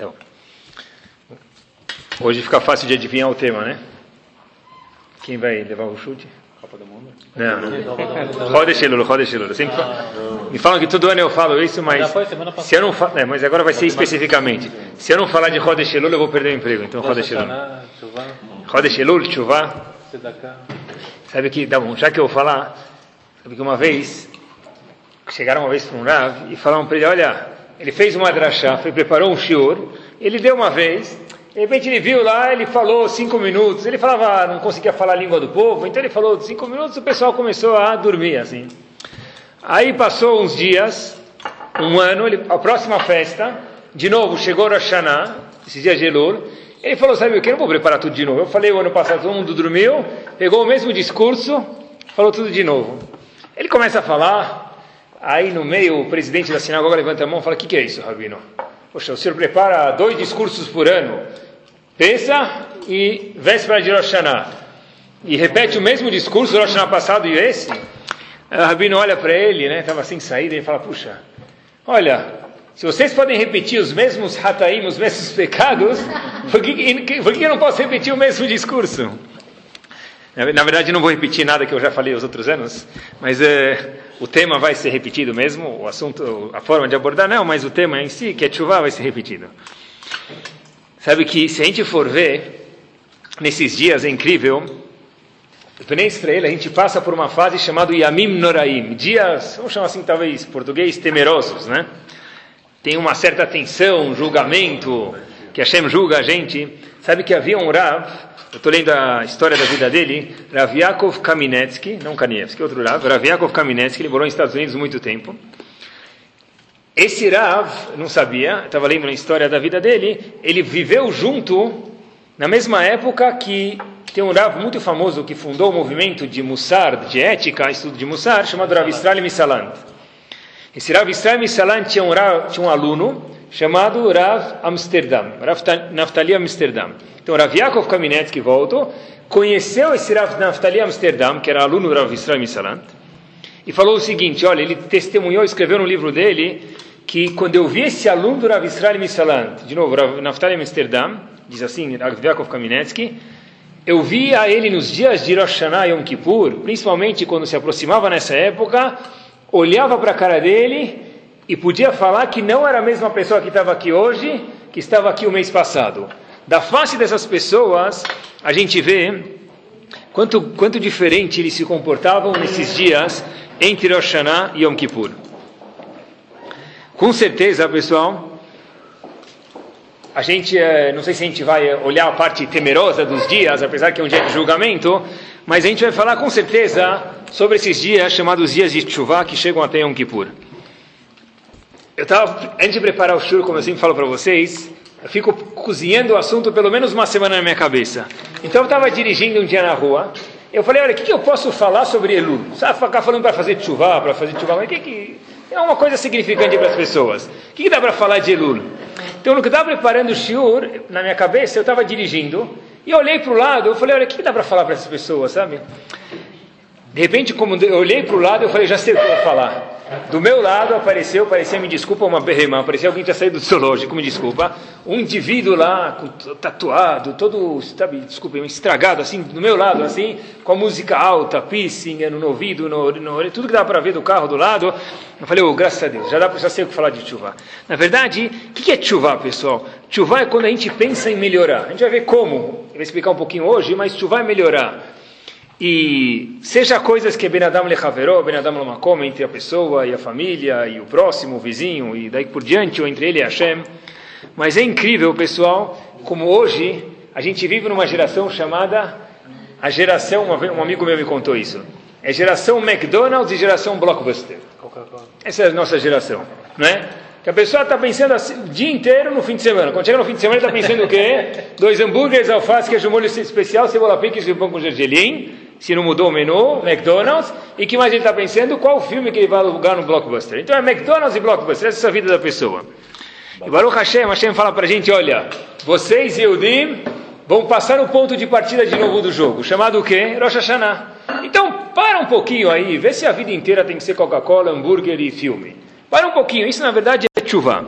Então, hoje fica fácil de adivinhar o tema, né? Quem vai levar o chute? Copa do Mundo? Não. Roda Elul, roda. Sempre Me falam que todo ano eu falo isso, mas se eu não fa... é, mas agora vai ser especificamente. Se eu não falar de roda Elul, eu vou perder o emprego. Então roda Elul. Roda Elul, chuva. Sabe que, tá bom, já que eu vou falar, sabe que uma vez chegaram uma vez para um Rav e falaram para ele, olha, ele fez uma drachá, foi preparou um shiur, ele deu uma vez, de repente ele viu lá, ele falou cinco minutos, ele falava, não conseguia falar a língua do povo, então ele falou cinco minutos, o pessoal começou a dormir assim. Aí passou uns dias, um ano, ele, a próxima festa, de novo chegou Rosh Hashanah, esse dia de Elul, ele falou, sabe o que, não vou preparar tudo de novo. Eu falei o ano passado, todo mundo dormiu, pegou o mesmo discurso, falou tudo de novo. Ele começa a falar, aí no meio o presidente da sinagoga levanta a mão e fala, o que, que é isso, Rabino? Poxa, o senhor prepara dois discursos por ano, pensa e véspera de Rosh Hashanah, e repete o mesmo discurso Rosh Hashanah passado e esse. O Rabino olha para ele, né, estava sem saída, e fala, puxa, olha, se vocês podem repetir os mesmos hataim, os mesmos pecados, por que, por que eu não posso repetir o mesmo discurso? Na verdade, não vou repetir nada que eu já falei os outros anos, mas é, o tema vai ser repetido mesmo, o assunto, a forma de abordar não, mas o tema em si, que é chuva, vai ser repetido. Sabe que se a gente for ver, nesses dias é incrível, no Israel a gente passa por uma fase chamada Yamim Noraim, dias, vamos chamar assim talvez, português, temerosos, né? Tem uma certa tensão, julgamento, que Hashem julga a gente. Sabe que havia um Rav, eu estou lendo a história da vida dele, Rav Yaakov Kaminetsky, não Kanievski, outro Rav, Rav Yaakov Kaminetsky, ele morou nos Estados Unidos muito tempo. Esse Rav, não sabia, estava lendo a história da vida dele, ele viveu junto, na mesma época que tem um Rav muito famoso que fundou o movimento de Mussar, de ética, estudo de Mussar, chamado Rav Israel Misalant. Esse Rav Israel Misalant tinha um, tinha um aluno chamado Rav Amsterdam, Rav Naftali Amsterdam. Então, Rav Yaakov Kaminetsky voltou, conheceu esse Rav Naftali Amsterdam, que era aluno do Rav Israel Misalant, e falou o seguinte, olha, ele testemunhou, escreveu no livro dele, que quando eu vi esse aluno do Rav Israel Misalant, de novo, Rav Naftali Amsterdam, diz assim, Rav Yaakov Kaminetsky, eu via ele nos dias de Rosh Hashanah e Yom Kippur, principalmente quando se aproximava nessa época, olhava para a cara dele e podia falar que não era a mesma pessoa que estava aqui hoje, que estava aqui o mês passado da face dessas pessoas, a gente vê quanto, quanto diferente eles se comportavam nesses dias entre Hashanah e Yom Kippur. Com certeza, pessoal, a gente, eh, não sei se a gente vai olhar a parte temerosa dos dias, apesar que é um dia de julgamento, mas a gente vai falar com certeza sobre esses dias chamados dias de chuva que chegam até Yom Kippur. Eu estava, antes de preparar o shur, como eu sempre falo para vocês, eu fico cozinhando o assunto pelo menos uma semana na minha cabeça. Então eu estava dirigindo um dia na rua. Eu falei, olha, o que, que eu posso falar sobre Elul? Sabe, ficar falando para fazer chuva, para fazer chuva, mas o que, que é uma coisa significante para as pessoas? O que, dá para falar de Elul? Então, no que eu estava preparando o shiur, na minha cabeça, eu estava dirigindo e olhei para o lado. Eu falei, olha, o que, que dá para falar para essas pessoas, sabe? De repente, como eu olhei para o lado, eu falei, já sei o que eu vou falar. Do meu lado apareceu, parecia, me desculpa, uma berremã, parecia alguém que tinha saído do zoológico, me desculpa, um indivíduo lá, tatuado, todo, sabe, desculpa, estragado, assim, do meu lado, assim, com a música alta, piercing no ouvido, no, no, tudo que dá para ver do carro do lado. Eu falei, oh, graças a Deus, já dá para já o que falar de chuva. Na verdade, o que é chuva, pessoal? Chuva é quando a gente pensa em melhorar. A gente vai ver como, eu vou explicar um pouquinho hoje, mas chuva é melhorar. E seja coisas que Ben Adam lechaveró, Ben Adam lamakom, entre a pessoa e a família, e o próximo, o vizinho, e daí por diante, ou entre ele e Hashem. Mas é incrível, pessoal, como hoje a gente vive numa geração chamada a geração, um amigo meu me contou isso, é geração McDonald's e geração Blockbuster. Essa é a nossa geração, não é? Que a pessoa está pensando assim, o dia inteiro no fim de semana. Quando chega no fim de semana, está pensando o quê? Dois hambúrgueres, alface, queijo molho especial, cebola pique e pão com gergelim se não mudou o menu, McDonald's, e que mais ele está pensando? Qual o filme que ele vai alugar no Blockbuster? Então é McDonald's e Blockbuster, essa é a vida da pessoa. E Baruch Hashem, Hashem fala para a gente, olha, vocês e Eudim vão passar no ponto de partida de novo do jogo, chamado o quê? Rosh Hashanah. Então, para um pouquinho aí, vê se a vida inteira tem que ser Coca-Cola, hambúrguer e filme. Para um pouquinho, isso na verdade é chuva.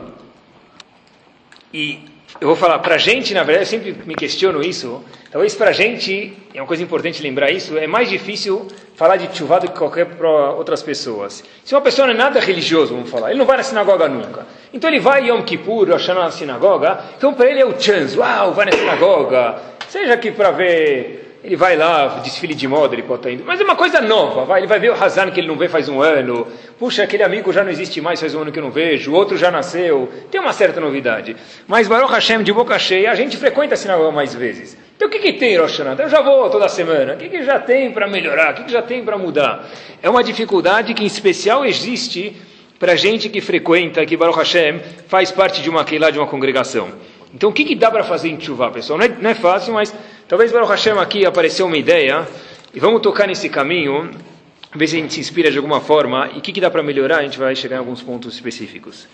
E eu vou falar, para a gente, na verdade, eu sempre me questiono isso, talvez para a gente, é uma coisa importante lembrar isso, é mais difícil falar de tshuva do que qualquer para outras pessoas. Se uma pessoa não é nada religioso, vamos falar, ele não vai na sinagoga nunca. Então ele vai Yom Kippur, achando na sinagoga, então para ele é o chance, uau, vai na sinagoga, seja aqui para ver ele vai lá, desfile de moda, ele pode estar indo. Mas é uma coisa nova, vai. Ele vai ver o Hazan que ele não vê faz um ano. Puxa, aquele amigo já não existe mais faz um ano que eu não vejo. O outro já nasceu. Tem uma certa novidade. Mas Baruch Hashem, de boca cheia, a gente frequenta a sinagoga mais vezes. Então o que, que tem Rosh Hashanah? Eu já vou toda semana. O que, que já tem para melhorar? O que, que já tem para mudar? É uma dificuldade que em especial existe para gente que frequenta, que Baruch Hashem faz parte de uma lá de uma congregação. Então o que, que dá para fazer em chuva, pessoal? Não é, não é fácil, mas Talvez Baruch Hashem aqui apareceu uma ideia, e vamos tocar nesse caminho, ver se a gente se inspira de alguma forma, e o que, que dá para melhorar, a gente vai chegar em alguns pontos específicos.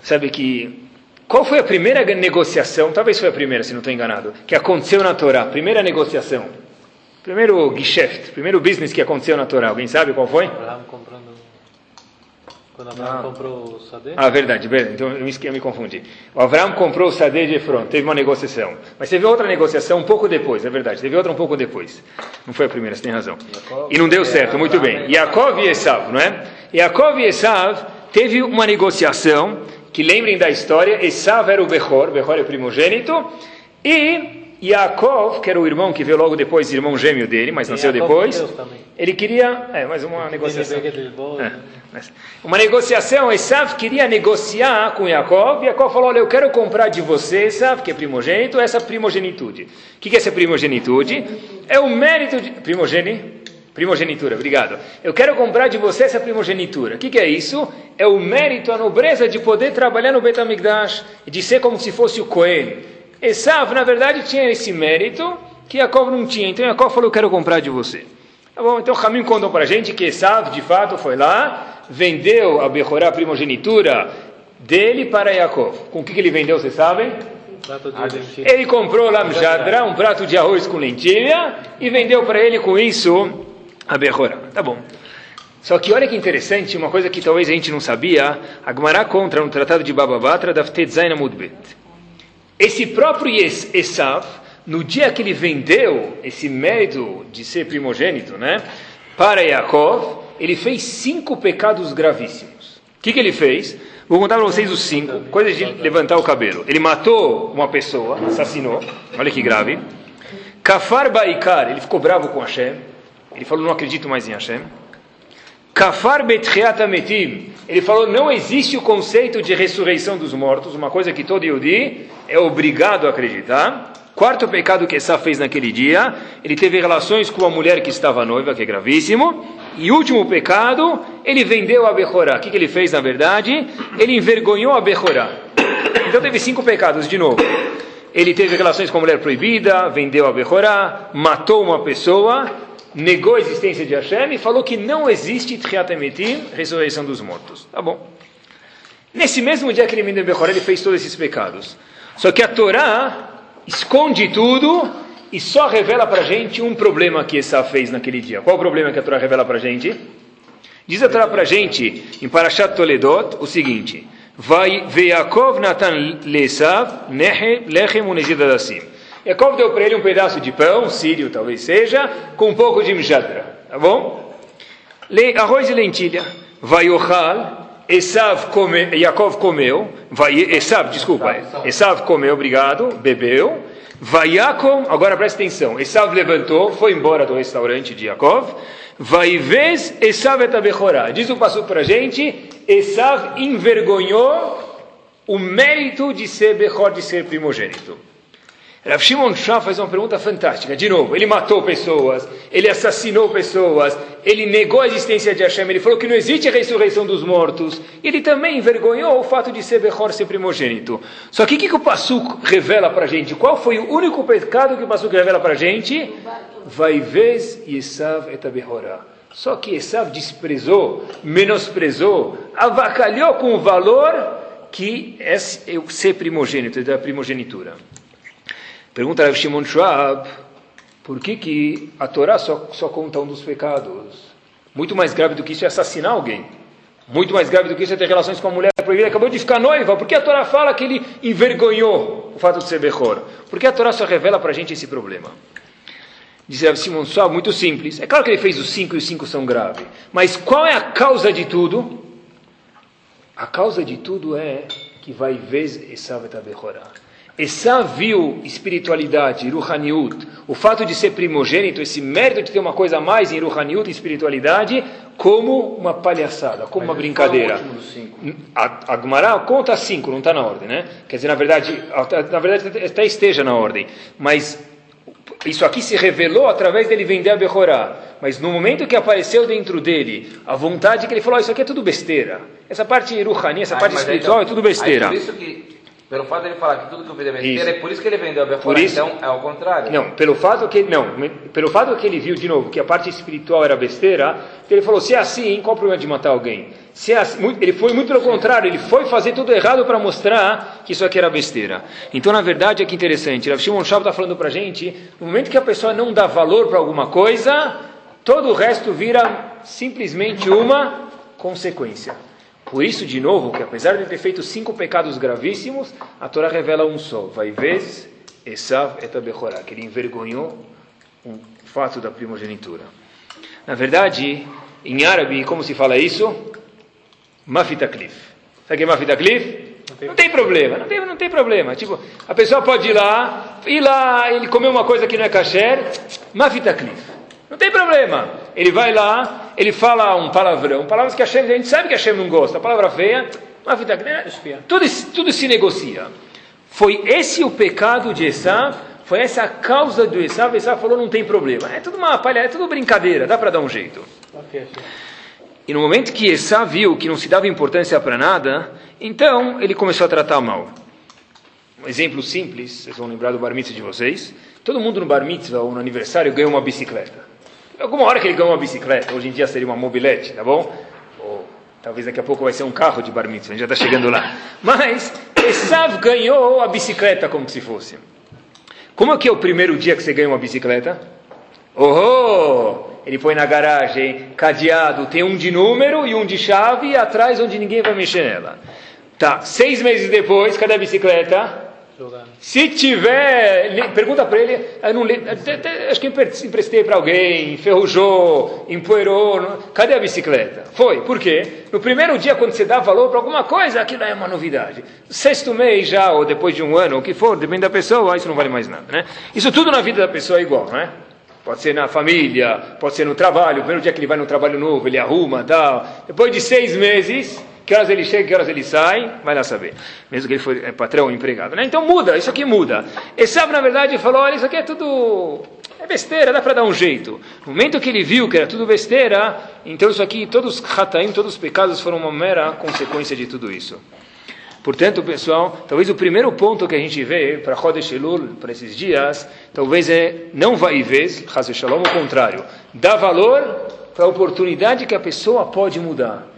Sabe que, qual foi a primeira negociação, talvez foi a primeira, se não estou enganado, que aconteceu na Torá, primeira negociação, primeiro geschäft, primeiro business que aconteceu na Torá, alguém sabe qual foi? Abraham comprando quando Abraão ah. comprou o Sadeh? Ah, verdade, verdade. Então eu me, eu me confundi. O Abraão comprou o Sadeh de Efron, teve uma negociação. Mas teve outra negociação um pouco depois, é verdade. Teve outra um pouco depois. Não foi a primeira, você tem razão. E não deu certo, muito bem. Yaakov e Esav, não é? Yaakov e Esav teve uma negociação, que lembrem da história, Esav era o Bechor, Bechor é o primogênito, e Yaakov, que era o irmão que veio logo depois, irmão gêmeo dele, mas nasceu depois, ele queria, é, mais uma negociação. É, uma negociação, Esav queria negociar com Yaakov, e Yaakov falou, olha, eu quero comprar de você, Esav, que é primogênito, essa primogenitude. O que é essa primogenitude? É o mérito de... Primogênito? Primogenitura, obrigado. Eu quero comprar de você essa primogenitura. O que, que, é isso? É o mérito, a nobreza de poder trabalhar no Betamigdash, de ser como se fosse o Cohen. Esav, na verdade, tinha esse mérito que Jacob não tinha. Então Jacob falou, eu quero comprar de você. Tá bom, então Ramim contou para a gente que Esav, de fato, foi lá, vendeu a Bechorá, a primogenitura dele para Jacob. Com o que, que ele vendeu, vocês sabem? Ele comprou lamjadra, um prato de arroz com lentilha, e vendeu para ele com isso a Bechorá. Tá bom. Só que olha que interessante, uma coisa que talvez a gente não sabia, a Gemara contra no Tratado de Bababatra, da Tetzaina Mudbet. Esse próprio Esav, no dia que ele vendeu esse mérito de ser primogênito, né, para Yaakov, ele fez cinco pecados gravíssimos. O que, que ele fez? Vou contar para vocês os cinco, coisas de levantar o cabelo. Ele matou uma pessoa, assassinou, olha que grave. Kafar Baikar, ele ficou bravo com Hashem. Ele falou, não acredito mais em Hashem. Kafar Betchiat Ametim, ele falou, não existe o conceito de ressurreição dos mortos, uma coisa que todo Yudi é obrigado a acreditar. Quarto pecado que Essa fez naquele dia, ele teve relações com a mulher que estava noiva, que é gravíssimo. E último pecado, ele vendeu a Bechorá. O que, que ele fez na verdade? Ele envergonhou a Bechorá. Então teve cinco pecados de novo. Ele teve relações com a mulher proibida, vendeu a Bechorá, matou uma pessoa negou a existência de Hashem e falou que não existe Tchiat Emetim, ressurreição dos mortos. Tá bom. Nesse mesmo dia que ele vendeu Bechorá, ele fez todos esses pecados. Só que a Torá esconde tudo e só revela para gente um problema que Essa fez naquele dia. Qual o problema que a Torá revela para gente? Diz a Torá para gente, em Parashat Toledot, o seguinte: Vai Veakov Natan Lesav Lechem Unezid Adasim. Jacob deu para ele um pedaço de pão, sírio talvez seja, com um pouco de mjadra, tá bom? Le, arroz e lentilha. Vai Yochal, Esav come, Yaakov comeu, vai, Esav, desculpa, Esav comeu, obrigado, bebeu. Vai Yaakov, agora presta atenção, Esav levantou, foi embora do restaurante de Yaakov. Vai vez Esav etabechorá. Diz o passo para a gente, Esav envergonhou o mérito de ser Bechor, de ser primogênito. Rav Shimon Shah faz uma pergunta fantástica. De novo, ele matou pessoas, ele assassinou pessoas, ele negou a existência de Hashem, ele falou que não existe a ressurreição dos mortos. Ele também envergonhou o fato de ser Bechor, ser primogênito. Só que o que, que o Passuk revela para a gente? Qual foi o único pecado que o Passuk revela para a gente? Vai vez Yesav et Só que Esav desprezou, menosprezou, avacalhou com o valor que é ser primogênito, da primogenitura. Pergunta Rav Shimon Schwab, por que, que a Torá só, só conta um dos pecados? Muito mais grave do que isso é assassinar alguém. Muito mais grave do que isso é ter relações com a mulher proibida. Acabou de ficar noiva. Por que a Torá fala que ele envergonhou o fato de ser Bechor? Por que a Torá só revela para a gente esse problema? Diz Rav Simon Só, muito simples. É claro que ele fez os cinco e os cinco são graves. Mas qual é a causa de tudo? A causa de tudo é que vai Esav et Bechorah. Esav viu espiritualidade, Ruhaniut, o fato de ser primogênito, esse mérito de ter uma coisa a mais em Ruhaniut, espiritualidade, como uma palhaçada, como Mas uma brincadeira. A, a Gemara conta cinco, não está na ordem, né? Quer dizer, na verdade, na verdade até esteja na ordem, mas isso aqui se revelou através dele vender a Behorá. Mas no momento que apareceu dentro dele a vontade que ele falou, oh, isso aqui é tudo besteira. Essa parte Ruhani, essa Ai, parte espiritual então, é tudo besteira. Aí, por isso que pelo fato de ele falar que tudo que eu fiz é besteira, é por isso que ele vendeu a Bechorá, então é o contrário. Não, pelo fato que não, pelo fato que ele viu de novo que a parte espiritual era besteira, ele falou: se é assim, qual o problema de matar alguém? Se é assim, ele foi muito pelo contrário, ele foi fazer tudo errado para mostrar que isso aqui era besteira. Então, na verdade, é que interessante. Rav Shimon Shab está falando para a gente, no momento que a pessoa não dá valor para alguma coisa, todo o resto vira simplesmente uma consequência. Por isso, de novo, que apesar de ter feito cinco pecados gravíssimos, a Torá revela um só. Vai vez Esav et Abechorá, que ele envergonhou um fato da primogenitura. Na verdade, em árabe, como se fala isso? Mafitaklif. Sabe o que é Mafitaklif? Não tem problema, não tem, não tem problema. Tipo, a pessoa pode ir lá, ir lá, ele comer uma coisa que não é kasher, Mafitaklif. Não tem problema. Ele vai lá, ele fala um palavrão, palavras que a Hashem, a gente sabe que a Hashem não gosta, a palavra feia, tudo, tudo se negocia. Foi esse o pecado de Esav, foi essa a causa do Esav, Esav falou, não tem problema. É tudo uma palha, é tudo brincadeira, dá para dar um jeito. E no momento que Esav viu que não se dava importância para nada, então ele começou a tratar mal. Um exemplo simples, vocês vão lembrar do bar mitzvah de vocês. Todo mundo no bar mitzvah ou no aniversário ganha uma bicicleta. Alguma hora que ele ganhou uma bicicleta, hoje em dia seria uma mobilete, tá bom? Ou talvez daqui a pouco vai ser um carro de bar mitzvah, a gente já está chegando lá. Mas Esav ganhou a bicicleta como se fosse. Como é que é o primeiro dia que você ganha uma bicicleta? Oh, ele põe na garagem, cadeado, tem um de número e um de chave e atrás onde ninguém vai mexer nela. Tá, seis meses depois, cadê a bicicleta? Se tiver, pergunta para ele, não, até, até, acho que emprestei para alguém, enferrujou, empoeirou, cadê a bicicleta? Foi, por quê? No primeiro dia, quando você dá valor para alguma coisa, aquilo é uma novidade. sexto mês já, ou depois de um ano, o que for, depende da pessoa, isso não vale mais nada. Né? Isso tudo na vida da pessoa é igual, não é? Pode ser na família, pode ser no trabalho, o primeiro dia que ele vai no trabalho novo, ele arruma, tal. Depois de seis meses, que horas ele chega, que horas ele sai, vai lá saber. Mesmo que ele for é, patrão ou empregado. Né? Então muda, isso aqui muda. Esav, na verdade, falou: olha, isso aqui é tudo. É besteira, dá para dar um jeito. No momento que ele viu que era tudo besteira, então isso aqui, todos os hataim, todos os pecados foram uma mera consequência de tudo isso. Portanto, pessoal, talvez o primeiro ponto que a gente vê para Chodesh Elul, para esses dias, talvez é não vai e vez, Shalom, o contrário. Dá valor para a oportunidade que a pessoa pode mudar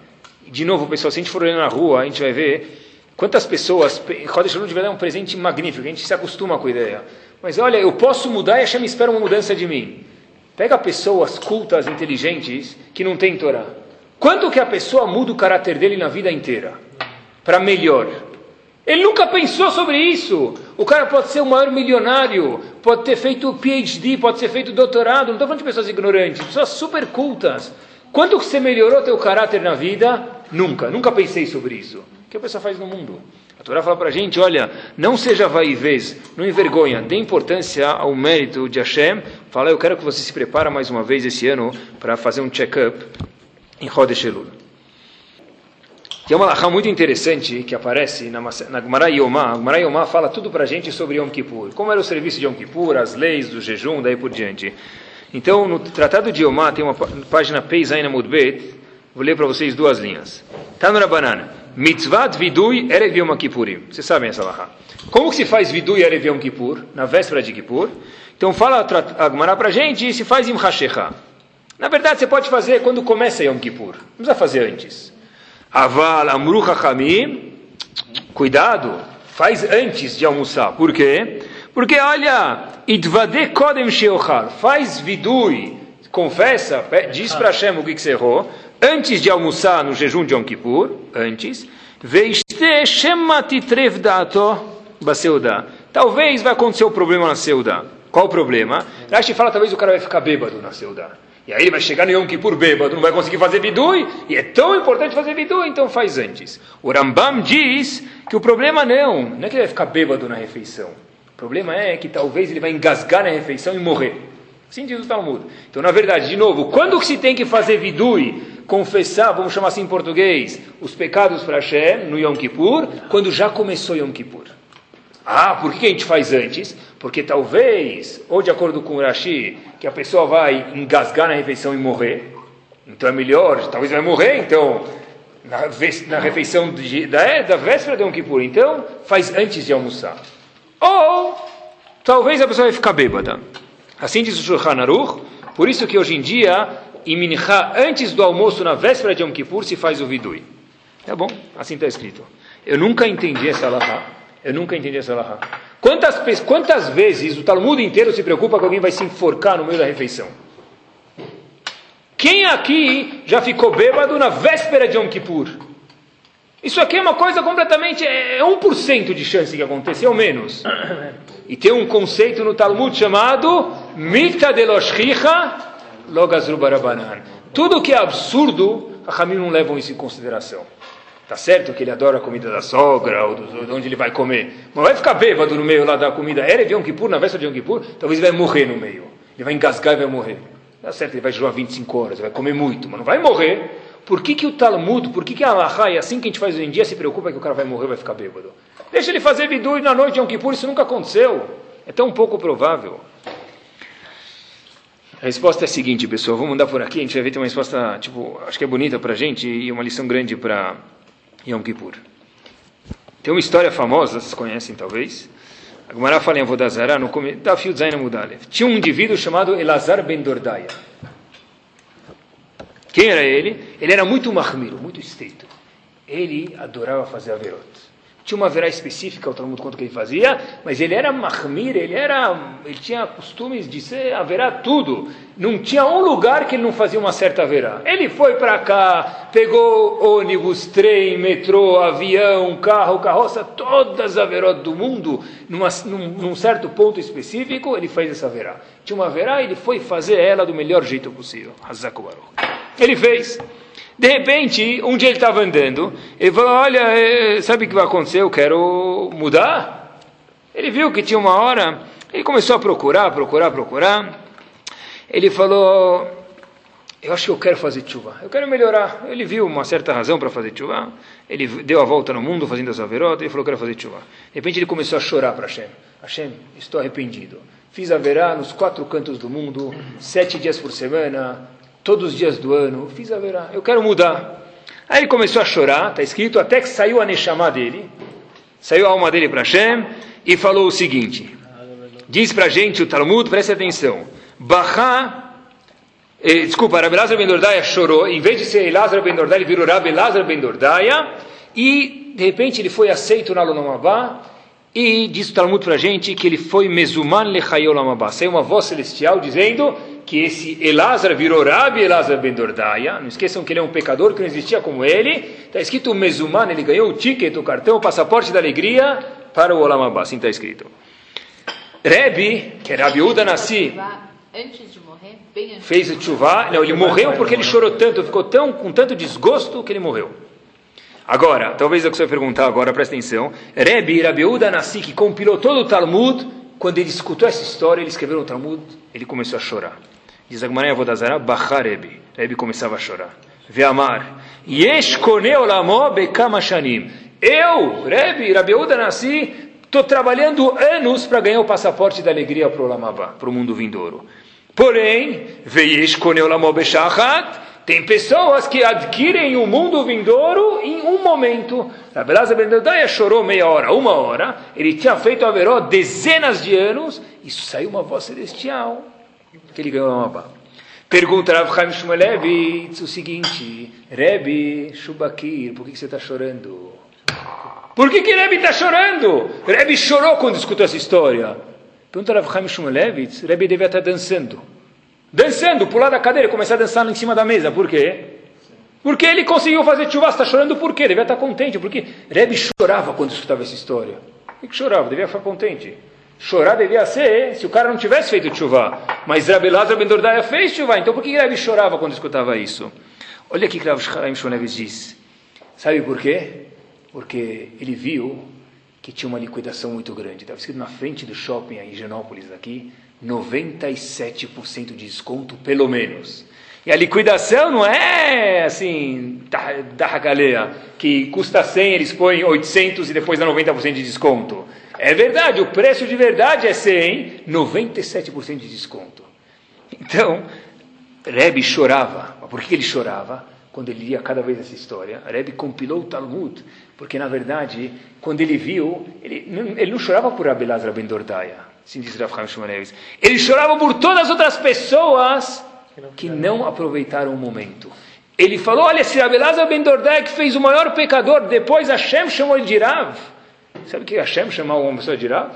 de novo, pessoal, se a gente for olhar na rua, a gente vai ver quantas pessoas. Roda Shalom de é um presente magnífico, a gente se acostuma com a ideia. Mas olha, eu posso mudar e a Hashem espera uma mudança de mim. Pega pessoas cultas, inteligentes, que não têm Torá. Quanto que a pessoa muda o caráter dele na vida inteira? Para melhor. Ele nunca pensou sobre isso. O cara pode ser o maior milionário, pode ter feito PhD, pode ter feito doutorado. Não estou falando de pessoas ignorantes, pessoas super cultas. Quanto você melhorou teu caráter na vida? Nunca, nunca pensei sobre isso. O que a pessoa faz no mundo? A Torá fala para a gente, olha, não seja vai e vez, não envergonha, dê importância ao mérito de Hashem. Fala, eu quero que você se prepare mais uma vez esse ano para fazer um check-up em Chodesh Elul. Tem uma lahá muito interessante que aparece na, na Gemara Yomá. A Gemara Yomá fala tudo para a gente sobre Yom Kippur. Como era o serviço de Yom Kippur, as leis do jejum, daí por diante. Então, no Tratado de Yomá, tem uma página Peizaina Mudbet, vou ler para vocês duas linhas. No banana. Mitzvat vidui erev Yom Kippurim. Vocês sabem essa lahá. Como que se faz vidui erev Yom Kippur, na véspera de Kippur? Então, fala a Gemara para gente e se faz im Hashecha. Na verdade, você pode fazer quando começa Yom Kippur. Não precisa fazer antes. Aval Amru Chachamim. Cuidado, faz antes de almoçar. Por quê? Porque olha, idvade kodem sheochar, faz vidui, confessa, diz para Hashem o que, que você errou, antes de almoçar no jejum de Yom Kippur, antes, veiste shemati trevdato baseuda. Talvez vai acontecer um problema na Seuda. Qual o problema? Rashi fala talvez o cara vai ficar bêbado na Seuda. E aí ele vai chegar no Yom Kippur bêbado, não vai conseguir fazer bidui, e é tão importante fazer bidui, então faz antes. O Rambam diz que o problema não, não é que ele vai ficar bêbado na refeição. Problema é que talvez ele vai engasgar na refeição e morrer. Assim diz o Talmud. Então, na verdade, de novo, quando que se tem que fazer vidui, confessar, vamos chamar assim em português, os pecados para Hashem no Yom Kippur, quando já começou Yom Kippur. Ah, por que a gente faz antes? Porque talvez, ou de acordo com o Rashi, que a pessoa vai engasgar na refeição e morrer. Então é melhor, talvez vai morrer, então, na, na refeição de, da, é, da véspera de Yom Kippur. Então, faz antes de almoçar. Ou, talvez a pessoa vai ficar bêbada. Assim diz o Shulchan Aruch, por isso que hoje em dia, em Minchá, antes do almoço, na véspera de Yom Kippur, se faz o vidui. Tá bom, assim está escrito. Eu nunca entendi essa alahá. Eu nunca entendi essa alahá. Quantas, quantas vezes o Talmud inteiro se preocupa que alguém vai se enforcar no meio da refeição? Quem aqui já ficou bêbado na véspera de Yom Kippur? Isso aqui é uma coisa completamente. É 1% de chance que aconteça, ou menos. E tem um conceito no Talmud chamado Mita de Loshricha Logazru Barabanan. Tudo que é absurdo, a Hamim não levam isso em consideração. Tá certo que ele adora a comida da sogra, ou do, de onde ele vai comer. Mas vai ficar bêbado no meio lá da comida. Era de Yom Kippur, na véspera de Yom Kippur, talvez ele vai morrer no meio. Ele vai engasgar e vai morrer. Tá certo, ele vai jejuar 25 horas, vai comer muito, mas não vai morrer. Por que, que o Talmud, por que, que a Allahá, e assim que a gente faz hoje em dia, se preocupa que o cara vai morrer, vai ficar bêbado? Deixa ele fazer bidu na noite de Yom Kippur, isso nunca aconteceu. É tão pouco provável. A resposta é a seguinte, pessoal. Vamos mandar por aqui. A gente vai ver tem uma resposta, tipo, acho que é bonita para a gente e uma lição grande para Yom Kippur. Tem uma história famosa, vocês conhecem talvez. A Gemara fala em Avodazara, no da Fio Zaina Mudalev. Tinha um indivíduo chamado Elazar Ben Dordaya. Quem era ele? Ele era muito mahmiro, muito estrito. Ele adorava fazer averot. Tinha uma verá específica, o Talmud conta que ele fazia, mas ele era mahmir, ele, era, ele tinha costumes de ser haverá tudo. Não tinha um lugar que ele não fazia uma certa verá. Ele foi para cá, pegou ônibus, trem, metrô, avião, carro, carroça, todas as averot do mundo, numa, num, num, certo ponto específico, ele fez essa verá. Tinha uma verá e ele foi fazer ela do melhor jeito possível. Ele fez. De repente, um dia ele estava andando, ele falou, olha, eh, sabe o que vai acontecer? Eu quero mudar. Ele viu que tinha uma hora, ele começou a procurar, procurar, procurar. Ele falou, eu acho que eu quero fazer chuva, eu quero melhorar. Ele viu uma certa razão para fazer chuva, ele deu a volta no mundo fazendo as averotas, ele falou, eu quero fazer chuva. De repente ele começou a chorar para Hashem. Hashem, estou arrependido. Fiz a verá nos quatro cantos do mundo, sete dias por semana, todos os dias do ano, fiz a verá, eu quero mudar. Aí ele começou a chorar, está escrito, até que saiu a Neshama dele, saiu a alma dele para Hashem, e falou o seguinte, diz para a gente o Talmud, preste atenção, Bahá, eh, desculpa, Rabi Lazar ben Dordaya chorou, em vez de ser Elazar ben Dordaya, ele virou Rabi Lazar ben Dordaya, e de repente ele foi aceito na Lonamabá, e diz o Talmud para a gente que ele foi Mezuman Lechayolamabá, saiu uma voz celestial dizendo que esse Elazar virou Rabi Elazar ben Dordaya. Não esqueçam que ele é um pecador que não existia como ele. Está escrito Mezuman, ele ganhou o ticket, o cartão, o passaporte da alegria para o Olam Abba. Assim está escrito. Rebbe, que é Rabi Uda Nassi, antes de morrer, bem antes fez o chuvá. Não, ele morreu porque ele chorou tanto, ficou tão, com tanto desgosto que ele morreu. Agora, talvez é o que você vai perguntar agora, presta atenção. Rebbe Rabiuda Nassi, que compilou todo o Talmud, quando ele escutou essa história, ele escreveu no Talmud, ele começou a chorar. Diz a Avodazara, Bachar Rebbe. Rebbe começava a chorar. Ve'amar, Yesh koneu lamo bekama shanim. Eu, Rebbe, Rabiuda Nassi, estou trabalhando anos para ganhar o passaporte da alegria para o Lamabá, para o mundo vindouro. Porém, Ve'yesh koneu lamo beshachat, tem pessoas que adquirem o mundo vindouro em um momento. Rabelazar Ben Dodaya chorou meia hora, uma hora. Ele tinha feito a veró dezenas de anos. E saiu uma voz celestial que ele ganhou. Pergunta Rav Chaim Shmulevitz o seguinte: Rebbe Shubakir, por que você está chorando? Por que, que Rebbe está chorando? Rebbe chorou quando escutou essa história. Pergunta Rav Chaim Shmulevitz, Rebbe devia estar dançando dançando, pular da cadeira e começar a dançar em cima da mesa. Por quê? Porque ele conseguiu fazer chuva, está chorando por quê? Devia estar contente, porque Rebbe chorava quando escutava essa história. Que chorava? Devia ficar contente. Chorar devia ser se o cara não tivesse feito chuva. Mas Rabbi Lazar Ben Dordaya fez chuva, então por que Rebbe chorava quando escutava isso? Olha aqui que Rav Chaim Shoneves diz. Sabe por quê? Porque ele viu que tinha uma liquidação muito grande. Estava escrito na frente do shopping em Higienópolis, aqui, 97% de desconto, pelo menos. E a liquidação não é assim, da, da galeia, que custa 100, eles põem 800 e depois dá 90% de desconto. É verdade, o preço de verdade é 100, 97% de desconto. Então, Rebbe chorava. Por que ele chorava? quando ele lia cada vez essa história. Rebbe compilou o Talmud, porque na verdade, quando ele viu, ele, ele não chorava por Abelazar Ben Dordaya, assim diz Rav. Ele chorava por todas as outras pessoas que não aproveitaram o momento. Ele falou, olha, se Abelazar Ben Dordaya que fez o maior pecador, depois Hashem chamou ele de Rav. Sabe o que Hashem chamou uma pessoa de Rav?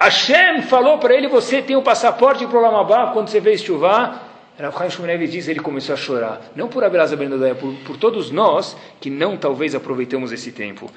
Hashem falou para ele, você tem o passaporte para o Lamabá quando você vê chuvá, Rav Chaim Shmunev diz, ele começou a chorar, não por Abelazar Ben por, por todos nós que não talvez aproveitamos esse tempo.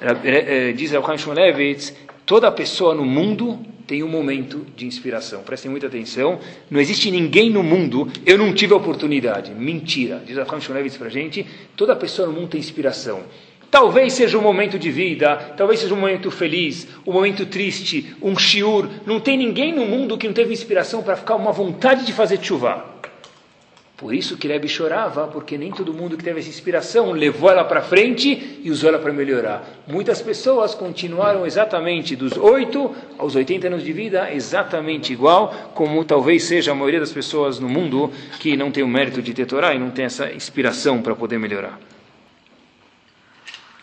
Eh, eh, diz Rav Chaim toda pessoa no mundo tem um momento de inspiração. Prestem muita atenção. Não existe ninguém no mundo, eu não tive a oportunidade. Mentira. Diz Rav Chaim para a gente, toda pessoa no mundo tem inspiração. Talvez seja um momento de vida, talvez seja um momento feliz, um momento triste, um shiur. Não tem ninguém no mundo que não teve inspiração para ficar uma vontade de fazer chuva. Por isso que Rebbe chorava, porque nem todo mundo que teve essa inspiração levou ela para frente e usou ela para melhorar. Muitas pessoas continuaram exatamente dos 8 aos 80 anos de vida, exatamente igual, como talvez seja a maioria das pessoas no mundo que não tem o mérito de ter e não tem essa inspiração para poder melhorar.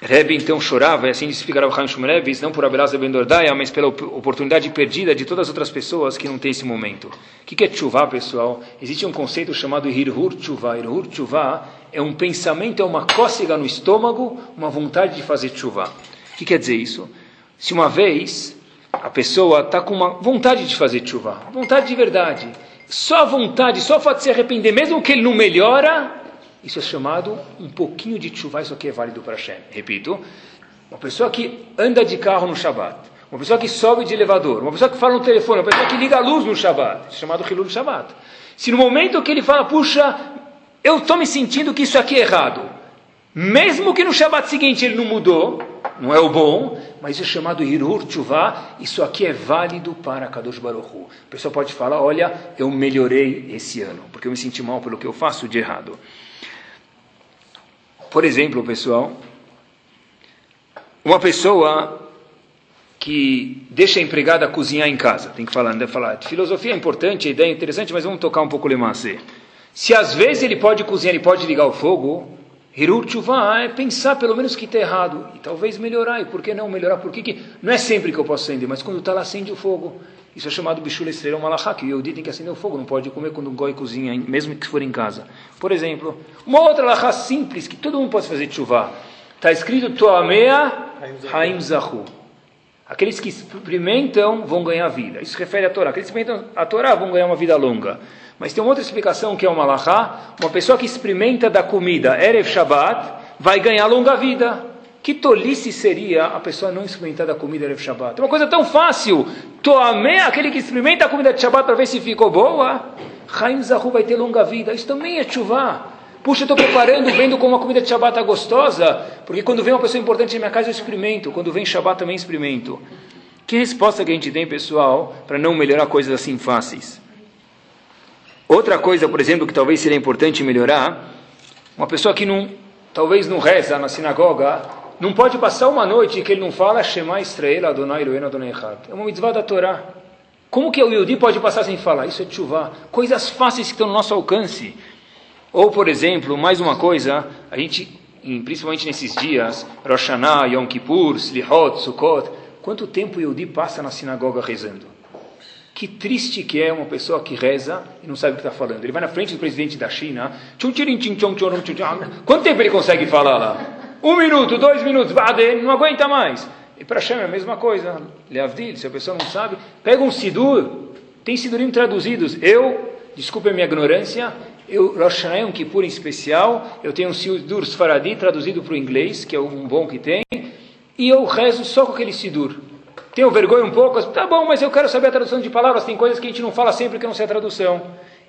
Rebbe então chorava, e assim explica Rav Chaim Shumrevis, não por Abelaz Ben Dordaya, mas pela oportunidade perdida de todas as outras pessoas que não têm esse momento. O que é tshuva, pessoal? Existe um conceito chamado Hirhur Tshuva. Hirhur Tshuva é um pensamento, é uma cócega no estômago, uma vontade de fazer tshuva. O que quer dizer isso? Se uma vez a pessoa está com uma vontade de fazer tshuva, vontade de verdade, só vontade, só o fato de se arrepender, mesmo que ele não melhora, isso é chamado um pouquinho de chuva, isso aqui é válido para Hashem. Repito, uma pessoa que anda de carro no Shabat, uma pessoa que sobe de elevador, uma pessoa que fala no telefone, uma pessoa que liga a luz no Shabat, isso é chamado Hilul Shabat. Se no momento que ele fala, puxa, eu estou me sentindo que isso aqui é errado, mesmo que no Shabat seguinte ele não mudou, não é o bom, mas isso é chamado Hirur Tshuva, isso aqui é válido para Kadosh Baruch Hu. A pessoa pode falar, olha, eu melhorei esse ano, porque eu me senti mal pelo que eu faço de errado. Por exemplo, pessoal, uma pessoa que deixa a empregada cozinhar em casa, tem que falar, deve falar, filosofia é importante, a ideia é interessante, mas vamos tocar um pouco o lemancê. Se às vezes ele pode cozinhar, ele pode ligar o fogo, Hirur é pensar pelo menos que está errado, e talvez melhorar, e por que não melhorar? Por que, que não é sempre que eu posso acender, mas quando está lá acende o fogo. Isso é chamado bichula estrela malachá, que o Yehudi tem que acender o fogo, não pode comer quando um goi cozinha, mesmo que for em casa. Por exemplo, uma outra alachá simples, que todo mundo pode fazer chuva. Está escrito Toamea Haim Zahu. Aqueles que experimentam vão ganhar vida. Isso refere à Torá. Aqueles que experimentam a Torá vão ganhar uma vida longa. Mas tem uma outra explicação que é uma alahá. Uma pessoa que experimenta da comida Erev Shabbat vai ganhar longa vida. Que tolice seria a pessoa não experimentar da comida de Shabbat? É uma coisa tão fácil. Toamé, aquele que experimenta a comida de Shabbat para ver se ficou boa. Haim Zahu vai ter longa vida. Isso também é chuva. Puxa, estou preparando, vendo como a comida de Shabbat está gostosa, porque quando vem uma pessoa importante na minha casa eu experimento, quando vem Shabbat também experimento. Que resposta que a gente tem, pessoal, para não melhorar coisas assim fáceis? Outra coisa, por exemplo, que talvez seria importante melhorar, uma pessoa que não, talvez não reza na sinagoga, não pode passar uma noite que ele não fala Shema Israel Adonai Eloheinu Adonai Echad. É uma mitzvah da Torá. Como que o Yudi pode passar sem falar? Isso é tshuva. Coisas fáceis que estão no nosso alcance. Ou, por exemplo, mais uma coisa, a gente, principalmente nesses dias, Rosh Hashanah, Yom Kippur, Slihot, Sukkot, quanto tempo o Yudi passa na sinagoga rezando? Que triste que é uma pessoa que reza e não sabe o que está falando. Ele vai na frente do presidente da China, quanto tempo ele consegue falar lá? Um minuto, dois minutos, não aguenta mais. E para Hashem é a mesma coisa. Leavdil, se a pessoa não sabe, pega um sidur, tem sidurim traduzidos. Eu, desculpe a minha ignorância, Eu, Rosh Hashanah Yom Kippur em especial, eu tenho um Sidur Sfaradi traduzido para o inglês, que é um bom que tem, e eu rezo só com aquele Sidur. Tenho vergonha um pouco, tá bom, mas eu quero saber a tradução de palavras, tem coisas que a gente não fala sempre que não sei a tradução.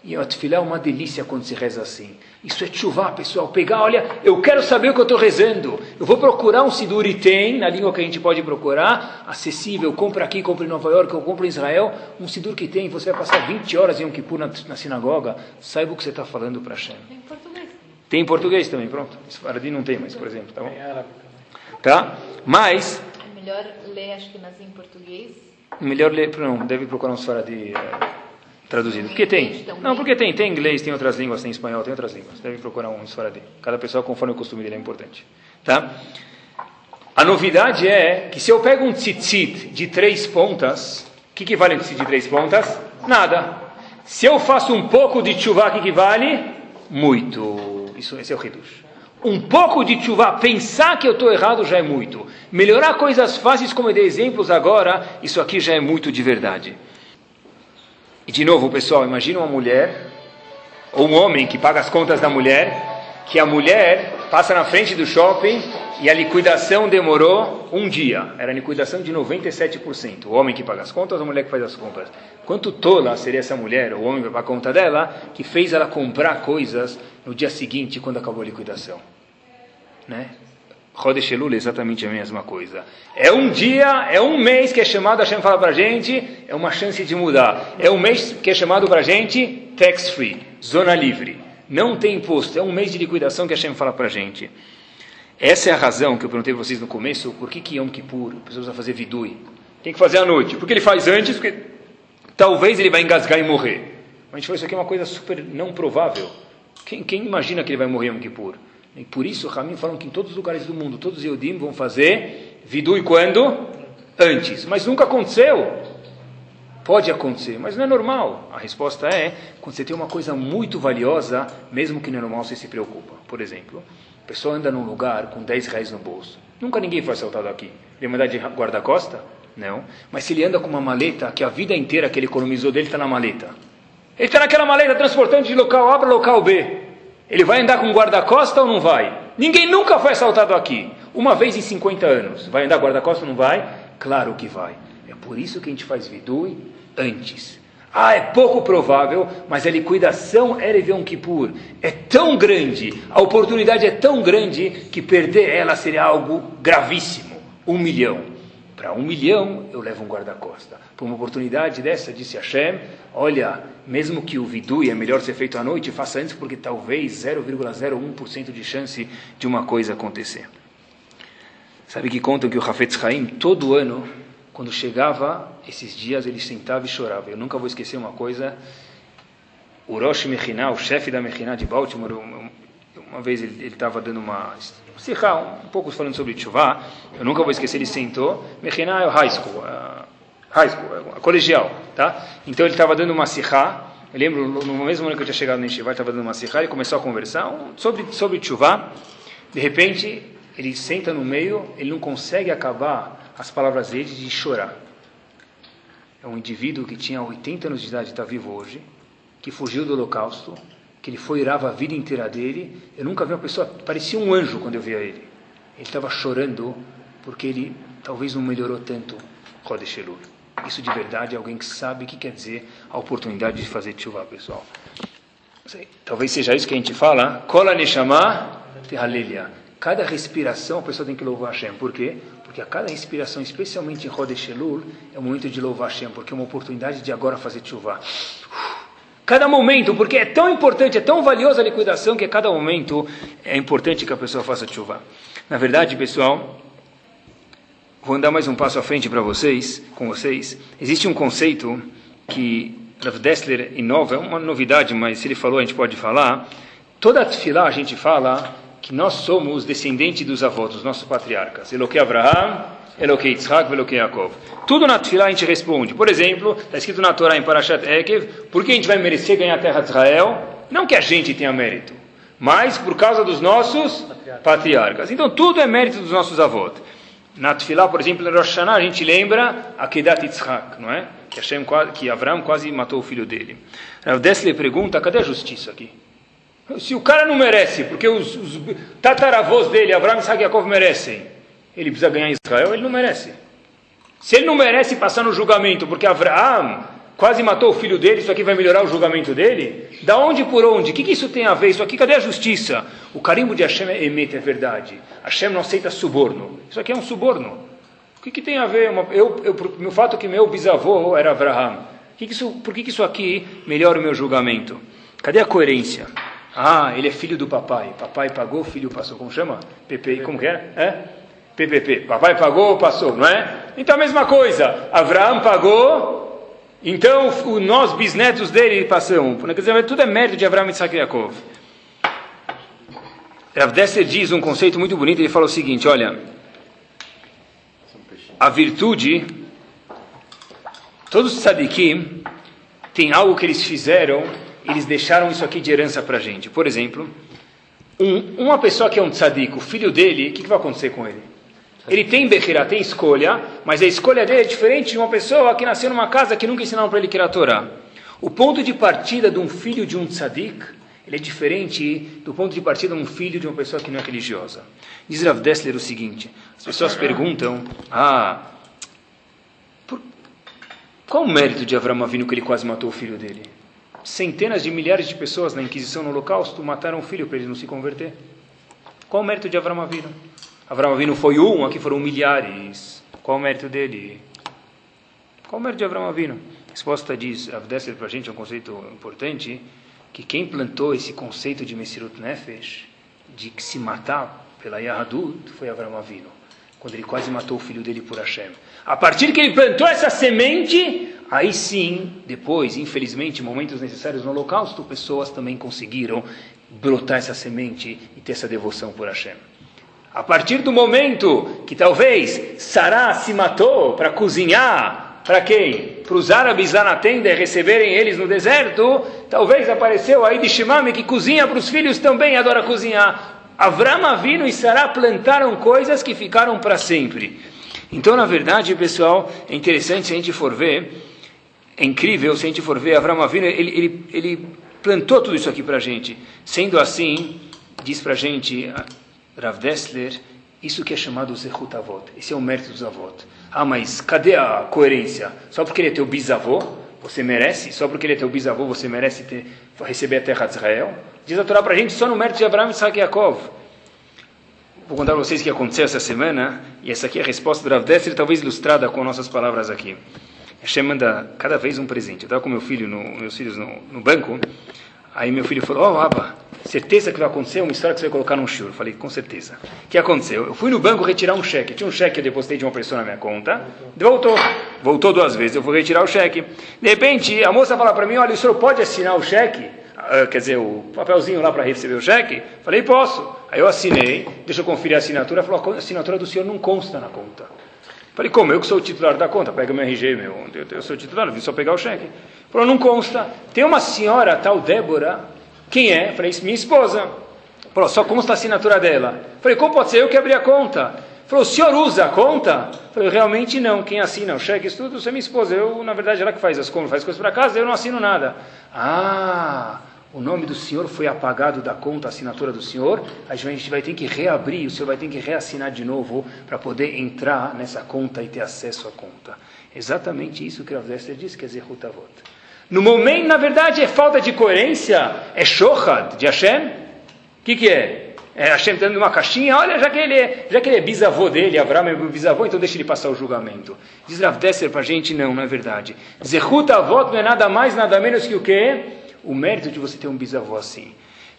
E a tefilá é uma delícia quando se reza assim. Isso é chuvá, pessoal. Pegar, olha, eu quero saber o que eu estou rezando. Eu vou procurar um sidur e tem, na língua que a gente pode procurar, acessível. Compra aqui, compra em Nova York, eu compro em Israel. Um sidur que tem, você vai passar 20 horas em Yom Kippur na, na sinagoga. Saiba o que você está falando para Hashem. Tem em português. Tem em português também, pronto. Faradi não tem mais, por exemplo, tá bom? Tem árabe também. Tá? Mas... É melhor ler, acho que nas em português. Melhor ler, não, deve procurar um Faradi... É traduzido. Porque tem. Não, porque tem. Tem inglês, tem outras línguas, tem espanhol, tem outras línguas. Deve procurar um esfaradi. Cada pessoa, conforme o costume dele, é importante. Tá? A novidade é que se eu pego um tzitzit de três pontas, o que, que vale um tzitzit de três pontas? Nada. Se eu faço um pouco de chuva, o que, que vale? Muito. Isso, esse é o reduz. Um pouco de chuva, pensar que eu estou errado já é muito. Melhorar coisas fáceis, como eu dei exemplos agora, isso aqui já é muito de verdade. E de novo, pessoal, imagina uma mulher, ou um homem que paga as contas da mulher, que a mulher passa na frente do shopping e a liquidação demorou um dia. Era a liquidação de 97%. O homem que paga as contas a mulher que faz as contas? Quanto tola seria essa mulher, ou o homem que paga a conta dela, que fez ela comprar coisas no dia seguinte, quando acabou a liquidação? Né? Chodesh Elul é exatamente a mesma coisa. É um dia, é um mês que é chamado, a Hashem fala para a gente, é uma chance de mudar. É um mês que é chamado para a gente tax free, zona livre. Não tem imposto, é um mês de liquidação que a Hashem fala para a gente. Essa é a razão que eu perguntei para vocês no começo, por que, que Yom Kippur precisa fazer vidui? Tem que fazer à noite. Porque ele faz antes, porque talvez ele vai engasgar e morrer. Mas a gente falou, isso aqui é uma coisa super não provável. Quem, quem imagina que ele vai morrer Yom Kippur? E por isso, Ramim falam que em todos os lugares do mundo, todos os Eudim vão fazer vidui quando? Antes. Mas nunca aconteceu. Pode acontecer, mas não é normal. A resposta é, quando você tem uma coisa muito valiosa, mesmo que não é normal, você se preocupa. Por exemplo, a pessoa anda num lugar com 10 reais no bolso. Nunca ninguém foi assaltado aqui. Ele mandar de guarda-costa? Não. Mas se ele anda com uma maleta, que a vida inteira que ele economizou dele está na maleta. Ele está naquela maleta transportando de local A para local B. Ele vai andar com guarda-costa ou não vai? Ninguém nunca foi assaltado aqui. Uma vez em 50 anos. Vai andar guarda-costa ou não vai? Claro que vai. É por isso que a gente faz vidui antes. Ah, é pouco provável, mas a liquidação Erev Kippur é tão grande, a oportunidade é tão grande, que perder ela seria algo gravíssimo. Um milhão. Para um milhão, eu levo um guarda-costa. Por uma oportunidade dessa, disse Hashem, olha, mesmo que o vidui é melhor ser feito à noite, faça antes, porque talvez 0,01% de chance de uma coisa acontecer. Sabe que contam que o Hafetz Haim, todo ano, quando chegava esses dias, ele sentava e chorava. Eu nunca vou esquecer uma coisa, o Rosh Mechinah, o chefe da Mechinah de Baltimore, uma vez ele estava dando uma Sihá, um, pouco falando sobre Tchuvá, eu nunca vou esquecer, ele sentou, Mechinah é o high school, a, high school, a colegial, tá? Então ele estava dando uma Sihá, eu lembro, no mesmo ano que eu tinha chegado no Yeshiva, estava dando uma Sihá, ele começou a conversar um, sobre, sobre Tchuvá, de repente, ele senta no meio, ele não consegue acabar as palavras dele de chorar. É um indivíduo que tinha 80 anos de idade, está vivo hoje, que fugiu do holocausto, que ele foi irava a vida inteira dele. Eu nunca vi uma pessoa, parecia um anjo quando eu via ele. Ele estava chorando porque ele talvez não melhorou tanto Kodesh Elul. Isso de verdade é alguém que sabe o que quer dizer a oportunidade de fazer tshuva, pessoal. Sei, talvez seja isso que a gente fala. Kola Neshama Tehalelia. Cada respiração a pessoa tem que louvar Hashem. Por quê? Porque a cada respiração, especialmente em Kodesh Elul, é o momento de louvar Hashem, porque é uma oportunidade de agora fazer tshuva cada momento, porque é tão importante, é tão valiosa a liquidação que a cada momento é importante que a pessoa faça chuva. Na verdade, pessoal, vou andar mais um passo à frente para vocês, com vocês. Existe um conceito que Rav Dessler inova, é uma novidade, mas se ele falou, a gente pode falar. Toda tefilá a gente fala que nós somos descendentes dos avós, dos nossos patriarcas. Eloque Abraham, Eloquei Yitzhak, Eloquei Yaakov. Tudo na Tfilah a gente responde. Por exemplo, está escrito na Torá em Parashat Ekev, por que a gente vai merecer ganhar a terra de Israel? Não que a gente tenha mérito, mas por causa dos nossos patriarcas. Então tudo é mérito dos nossos avós. Na Tfilah, por exemplo, em Rosh Hashanah, a gente lembra a Kedat Yitzhak, não é? Que, Hashem, que Avram quase matou o filho dele. Rav Dessler pergunta, cadê a justiça aqui? Se o cara não merece, porque os, os tataravós dele, Isaac e Yaakov, merecem, ele precisa ganhar Israel, ele não merece. Se ele não merece passar no julgamento, porque Abraão quase matou o filho dele, isso aqui vai melhorar o julgamento dele? Da onde por onde? O que, que isso tem a ver? Isso aqui, cadê a justiça? O carimbo de Hashem é emet, é verdade. Hashem não aceita suborno. Isso aqui é um suborno. O que, que tem a ver? Eu, eu, o fato que meu bisavô era Abraham. Que que por que, que isso aqui melhora o meu julgamento? Cadê a coerência? Ah, ele é filho do papai. Papai pagou, filho passou. Como chama? PP. Como que é? É? PPP. Papai pagou, passou, não é? Então a mesma coisa. Abraão pagou, então o, nós, bisnetos dele, passamos. Quer dizer, tudo é mérito de Abraão e Yaakov. Rav Desser diz um conceito muito bonito. Ele fala o seguinte: olha, a virtude, todos os tzadikim têm algo que eles fizeram, eles deixaram isso aqui de herança para a gente. Por exemplo, um, uma pessoa que é um tzadik, o filho dele, o que, que vai acontecer com ele? Ele tem Bechirá, tem escolha, mas a escolha dele é diferente de uma pessoa que nasceu numa casa que nunca ensinaram para ele era a Torá. O ponto de partida de um filho de um tzadik, ele é diferente do ponto de partida de um filho de uma pessoa que não é religiosa. Diz Rav Dessler o seguinte, as pessoas perguntam, ah, por, qual o mérito de Avram Avinu que ele quase matou o filho dele? Centenas de milhares de pessoas na Inquisição no Holocausto mataram o filho para ele não se converter. Qual o mérito de Avram Avinu? Avram Avinu foi um, aqui foram milhares. Qual o mérito dele? Qual o mérito de Avram Avinu? A resposta diz, Rav Dessler para a gente é um conceito importante, que quem plantou esse conceito de Messirut Nefesh, de se matar pela Yahadut, foi Avram Avinu, quando ele quase matou o filho dele por Hashem. A partir que ele plantou essa semente, aí sim, depois, infelizmente, momentos necessários no holocausto, pessoas também conseguiram brotar essa semente e ter essa devoção por Hashem. A partir do momento que talvez Sará se matou para cozinhar para quem? Para os árabes lá na tenda e receberem eles no deserto, talvez apareceu aí de Shimame que cozinha para os filhos também, adora cozinhar. Avram Avino e Sará plantaram coisas que ficaram para sempre. Então, na verdade, pessoal, é interessante se a gente for ver, é incrível se a gente for ver, Avram Avino, ele, ele, ele plantou tudo isso aqui para a gente. Sendo assim, diz para a gente, Rav Dessler, isso que é chamado Zehut Avot. Esse é o mérito dos avot. Ah, mas cadê a coerência? Só porque ele é teu bisavô, você merece? Só porque ele é teu bisavô, você merece ter, receber a terra de Israel? Diz a Torá para a gente só no mérito de Abraão, Isaac e Yaakov. Vou contar para vocês o que aconteceu essa semana, e essa aqui é a resposta do Rav Dessler, talvez ilustrada com nossas palavras aqui. Hashem manda cada vez um presente. Eu estava com meu filho, no, meus filhos no, no banco, aí meu filho falou, ó oh, Abba, certeza que vai acontecer uma história que você vai colocar num churro. Falei, com certeza. O que aconteceu? Eu fui no banco retirar um cheque. Tinha um cheque que eu depositei de uma pessoa na minha conta. Voltou. Voltou duas vezes. Eu fui retirar o cheque. De repente, a moça fala para mim, olha, o senhor pode assinar o cheque? Uh, quer dizer, o papelzinho lá para receber o cheque? Falei, posso. Aí eu assinei, deixa eu conferir a assinatura. Falou, a assinatura do senhor não consta na conta. Falei, como? Eu que sou o titular da conta, pega meu RG, meu. Eu, eu sou o titular, vim só pegar o cheque. Falou, não consta. Tem uma senhora, tal Débora, quem é? Falei, minha esposa. Falou, só consta a assinatura dela. Falei, como pode ser eu que abri a conta? Falou, o senhor usa a conta? Falei, realmente não. Quem assina o cheque, isso tudo, é minha esposa. Eu, na verdade, ela que faz as contas, faz coisas para casa, eu não assino nada. Ah, o nome do senhor foi apagado da conta, a assinatura do senhor. A gente vai ter que reabrir, o senhor vai ter que reassinar de novo para poder entrar nessa conta e ter acesso à conta. Exatamente isso que o Rav disse, quer dizer, Rutavot. No momento, na verdade, é falta de coerência, é shochad de Hashem. O que, que é? É Hashem dando uma caixinha, olha, já que ele é, já que ele é bisavô dele, Abraão é bisavô, então deixa ele passar o julgamento. Diz Rav para a gente, não, não é verdade. Zehut avot não é nada mais, nada menos que o quê? O mérito de você ter um bisavô assim.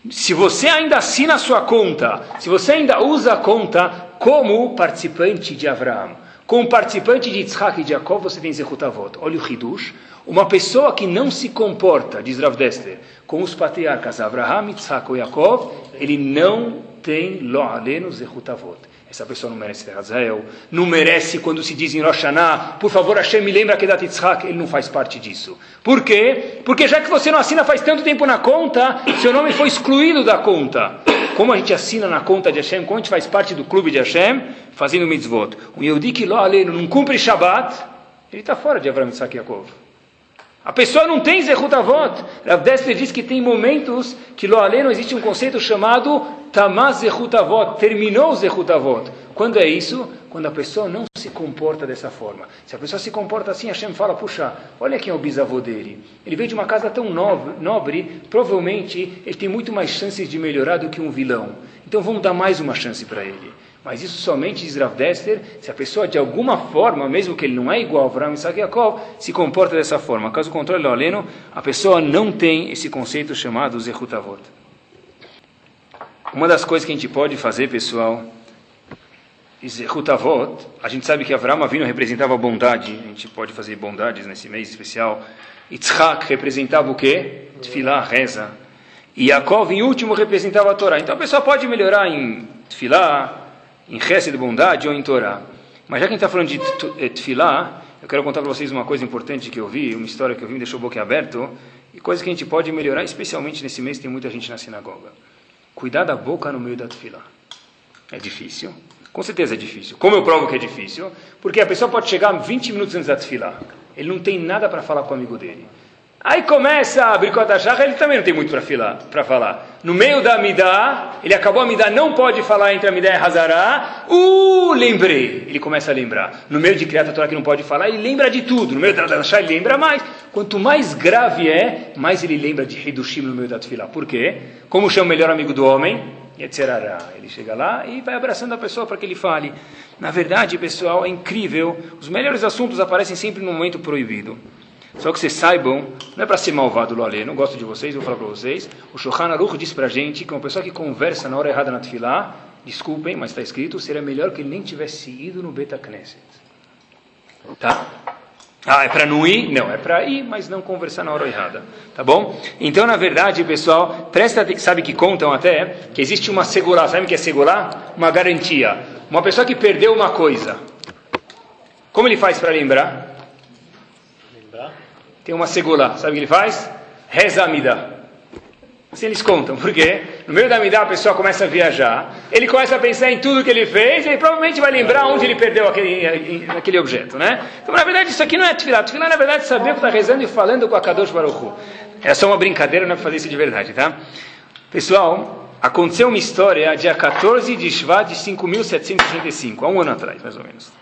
Se você ainda assina a sua conta, se você ainda usa a conta como participante de Abraão, como participante de Yitzhak e de Jacob, você tem Zehut avot. Olha o Hidush. Uma pessoa que não se comporta, diz Rav Dester, com os patriarcas Abraham, Yitzhak e Yaakov, ele não tem lo aleno zehutavot. Essa pessoa não merece ter Israel, não merece quando se diz em Rosh Hashanah, por favor Hashem me lembra que da Yitzhak, ele não faz parte disso. Por quê? Porque já que você não assina faz tanto tempo na conta, seu nome foi excluído da conta. Como a gente assina na conta de Hashem, como a gente faz parte do clube de Hashem, fazendo mitzvot. Um Yehudi que lo aleno não cumpre Shabbat, ele está fora de Abraham, Yitzhak Yaakov. A pessoa não tem Zehutavot. Rav Dessler diz que tem momentos que lo não existe um conceito chamado Tamaz Zehutavot, terminou Zehutavot. Quando é isso? Quando a pessoa não se comporta dessa forma. Se a pessoa se comporta assim, Hashem fala, puxa, olha quem é o bisavô dele. Ele veio de uma casa tão nobre, provavelmente ele tem muito mais chances de melhorar do que um vilão. Então vamos dar mais uma chance para ele. Mas isso somente diz Rav Dester, se a pessoa de alguma forma, mesmo que ele não é igual a Avraham Isaac Yaakov, se comporta dessa forma. Caso contrário, Aleno, a pessoa não tem esse conceito chamado Zehutavot. Uma das coisas que a gente pode fazer, pessoal, Zehutavot, a gente sabe que Avraham Avinu representava bondade, a gente pode fazer bondades nesse mês especial. Yitzhak representava o quê? Tfilah, reza. E Yaakov, em último, representava a Torá. Então a pessoa pode melhorar em Tfilah, em Hesed, bondade, ou em Torá. Mas já que a gente está falando de eh, Tfilah, eu quero contar para vocês uma coisa importante que eu vi, uma história que eu vi me deixou o boca aberto, e coisa que a gente pode melhorar, especialmente nesse mês tem muita gente na sinagoga. Cuidar da boca no meio da Tfilah. É difícil. Com certeza é difícil. Como eu provo que é difícil? Porque a pessoa pode chegar 20 minutos antes da Tfilah. Ele não tem nada para falar com o amigo dele. Aí começa a bricota jarra, ele também não tem muito para falar. No meio da Amidá, ele acabou a Amidá, não pode falar entre Amidá e Hazará. Uh, lembrei. Ele começa a lembrar. No meio de Criata Torá que não pode falar, ele lembra de tudo. No meio da Danashá, ele lembra mais. Quanto mais grave é, mais ele lembra de Hidushim no meio da Tfilá. Por quê? Como chama o melhor amigo do homem? Yetzerará. Ele chega lá e vai abraçando a pessoa para que ele fale. Na verdade, pessoal, é incrível. Os melhores assuntos aparecem sempre no momento proibido. Só que vocês saibam, não é para ser malvado lo não gosto de vocês, vou falar para vocês. O Shohan Aruch diz para a gente que uma pessoa que conversa na hora errada na Tfilá, desculpem, mas está escrito, seria melhor que ele nem tivesse ido no Beta Knesset. Tá? Ah, é para não ir? Não, é para ir, mas não conversar na hora errada. Tá bom? Então, na verdade, pessoal, presta sabe que contam até que existe uma segurá, sabe o que é segurá? Uma garantia. Uma pessoa que perdeu uma coisa. Como ele faz para lembrar? Tem uma segula. Sabe o que ele faz? Reza Amida. Assim eles contam, porque no meio da Amida a pessoa começa a viajar, ele começa a pensar em tudo que ele fez, e ele provavelmente vai lembrar onde ele perdeu aquele, aquele objeto, né? Então, na verdade, isso aqui não é Tfilah. Tfilah, na verdade, é saber que está rezando e falando com a Kadosh Baruch Hu. É só uma brincadeira, não é para fazer isso de verdade, tá? Pessoal, aconteceu uma história dia 14 de Shvat de 5.765, há um ano atrás, mais ou menos.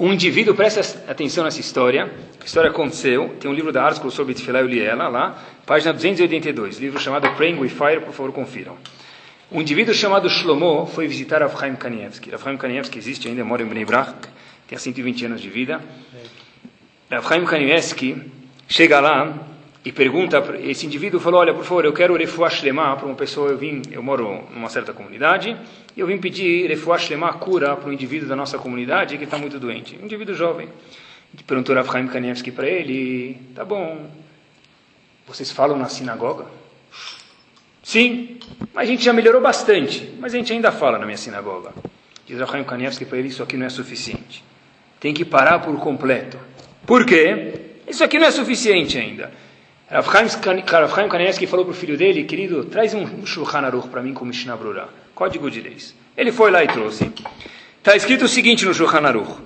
Um indivíduo, presta atenção nessa história, a história aconteceu, tem um livro da Arskol sobre Tfilah e Liela lá, página 282, livro chamado Praying with Fire, por favor confiram. Um indivíduo chamado Shlomo foi visitar Avchaim Kanievski. Avchaim Kanievski existe ainda, mora em Bnei Brak, tem 120 anos de vida. Avchaim Kanievski chega lá e pergunta, esse indivíduo falou, olha, por favor, eu quero refuah shlema para uma pessoa, eu vim, eu moro numa certa comunidade, e eu vim pedir refuah shlema, cura para um indivíduo da nossa comunidade que está muito doente, um indivíduo jovem. E perguntou Rav Chaim Kanievski para ele, tá bom, vocês falam na sinagoga? Sim, mas a gente já melhorou bastante, mas a gente ainda fala na minha sinagoga. Diz Rav Chaim Kanievski para ele, isso aqui não é suficiente. Tem que parar por completo. Por quê? Isso aqui não é suficiente ainda. Rav Chaim Kanievski falou para o filho dele, querido, traz um Shulchan Aruch para mim com Mishnah Brura, código de leis. Ele foi lá e trouxe. Está escrito o seguinte no Shulchan Aruch,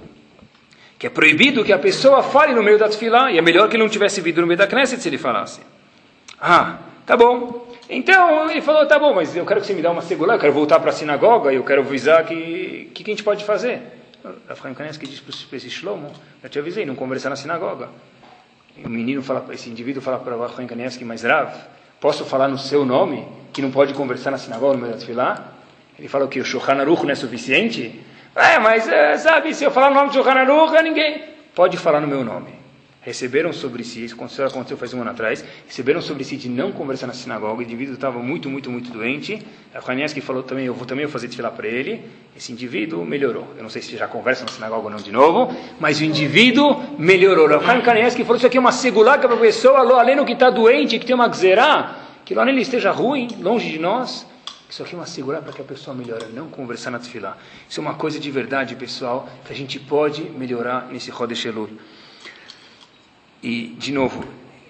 que é proibido que a pessoa fale no meio da tefilá, e é melhor que ele não tivesse vindo no meio da Knesset se ele falasse. Ah, tá bom. Então ele falou, tá bom, mas eu quero que você me dê uma segurança, eu quero voltar para a sinagoga eu quero avisar que o que, que, a gente pode fazer. Rav Chaim Kanievski disse para esse Shlomo, eu te avisei, não conversar na sinagoga. O menino fala, esse indivíduo fala para o Rav Kanievski, mas Rav, posso falar no seu nome, que não pode conversar na sinagoga no meio da tefilá? Ele fala que o Shulchan Aruch não é suficiente? É, mas é, sabe, se eu falar o nome de Shulchan Aruch, ninguém pode falar no meu nome receberam sobre si, isso aconteceu, faz um ano atrás, receberam sobre si de não conversar na sinagoga, o indivíduo estava muito, muito, muito doente, a Kwanieski falou também, eu vou também fazer lá para ele, esse indivíduo melhorou, eu não sei se já conversa na sinagoga ou não de novo, mas o indivíduo melhorou, a Kwanieski falou, isso aqui é uma segulaca para a pessoa, além do que está doente, que tem uma gzerá, que lá nele esteja ruim, longe de nós, isso aqui é uma segurar para que a pessoa melhore, não conversar na tefilá. Isso é uma coisa de verdade, pessoal, que a gente pode melhorar nesse Rodesh Elul. E, de novo,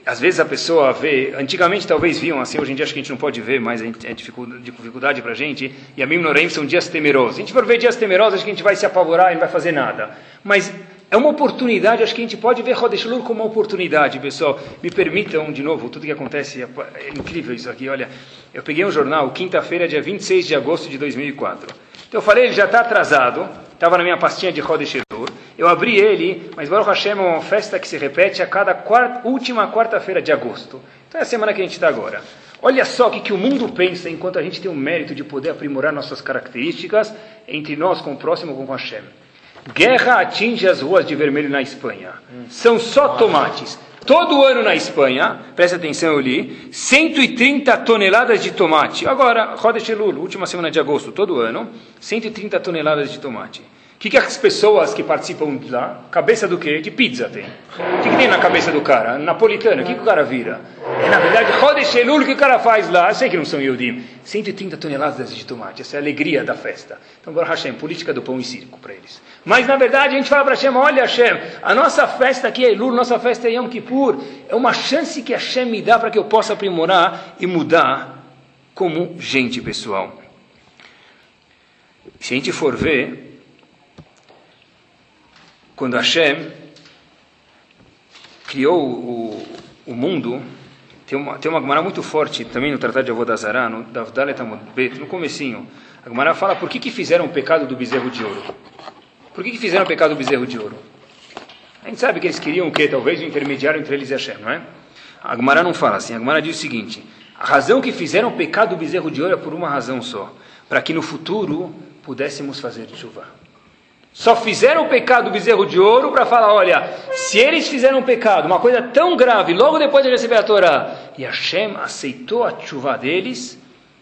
às vezes a pessoa vê, antigamente talvez viam assim, hoje em dia acho que a gente não pode ver, mas é dificuldade para a gente, e a Mim Noraim são dias temerosos. Se a gente for ver dias temerosos, acho que a gente vai se apavorar e não vai fazer nada. Mas É uma oportunidade, acho que a gente pode ver Rodesh Elul como uma oportunidade, pessoal. Me permitam, de novo, tudo que acontece, é, é incrível isso aqui. Olha, eu peguei um jornal, quinta-feira, dia 26 de agosto de 2004. Então eu falei, ele já está atrasado, estava na minha pastinha de Rodesh Elul. Eu abri ele, mas Baruch Hashem é uma festa que se repete a cada quarta, última quarta-feira de agosto. Então é a semana que a gente está agora. Olha só o que, que o mundo pensa enquanto a gente tem o mérito de poder aprimorar nossas características entre nós com o próximo com Hashem. Guerra atinge as ruas de vermelho na Espanha. São só tomates. Todo ano na Espanha, presta atenção, eu li, 130 toneladas de tomate. Agora, Roda Elul, última semana de agosto, todo ano, 130 toneladas de tomate que, que as pessoas que participam de lá, cabeça do quê? De pizza tem. O que, que tem na cabeça do cara? Napolitana, o que, que o cara vira? É, na verdade, Rodesh Elul, que o cara faz lá, eu sei que não são Yudim, 130 toneladas de tomate, essa é a alegria da festa. Então, Baruch Hashem, política do pão e circo para eles. Mas, na verdade, a gente fala para Hashem, olha Hashem, a nossa festa aqui é Elul, nossa festa é Yom Kippur, é uma chance que Hashem me dá para que eu possa aprimorar e mudar como gente, pessoal. Se a gente for ver, quando Hashem criou o, o mundo, tem uma, tem uma Gemara muito forte também no Tratado de Avodazará, no Davdalet Bet, no comecinho. A Gemara fala por que, que fizeram o pecado do bezerro de ouro. Por que, que fizeram o pecado do bezerro de ouro? A gente sabe que eles queriam o quê? Talvez o intermediário entre eles e Hashem, não é? A Gemara não fala assim. A Gemara diz o seguinte: a razão que fizeram o pecado do bezerro de ouro é por uma razão só, para que no futuro pudéssemos fazer chuva. Só fizeram o pecado do bezerro de ouro para falar, olha, se eles fizeram um pecado, uma coisa tão grave, logo depois de receber a Torá, e Hashem aceitou a chuva deles,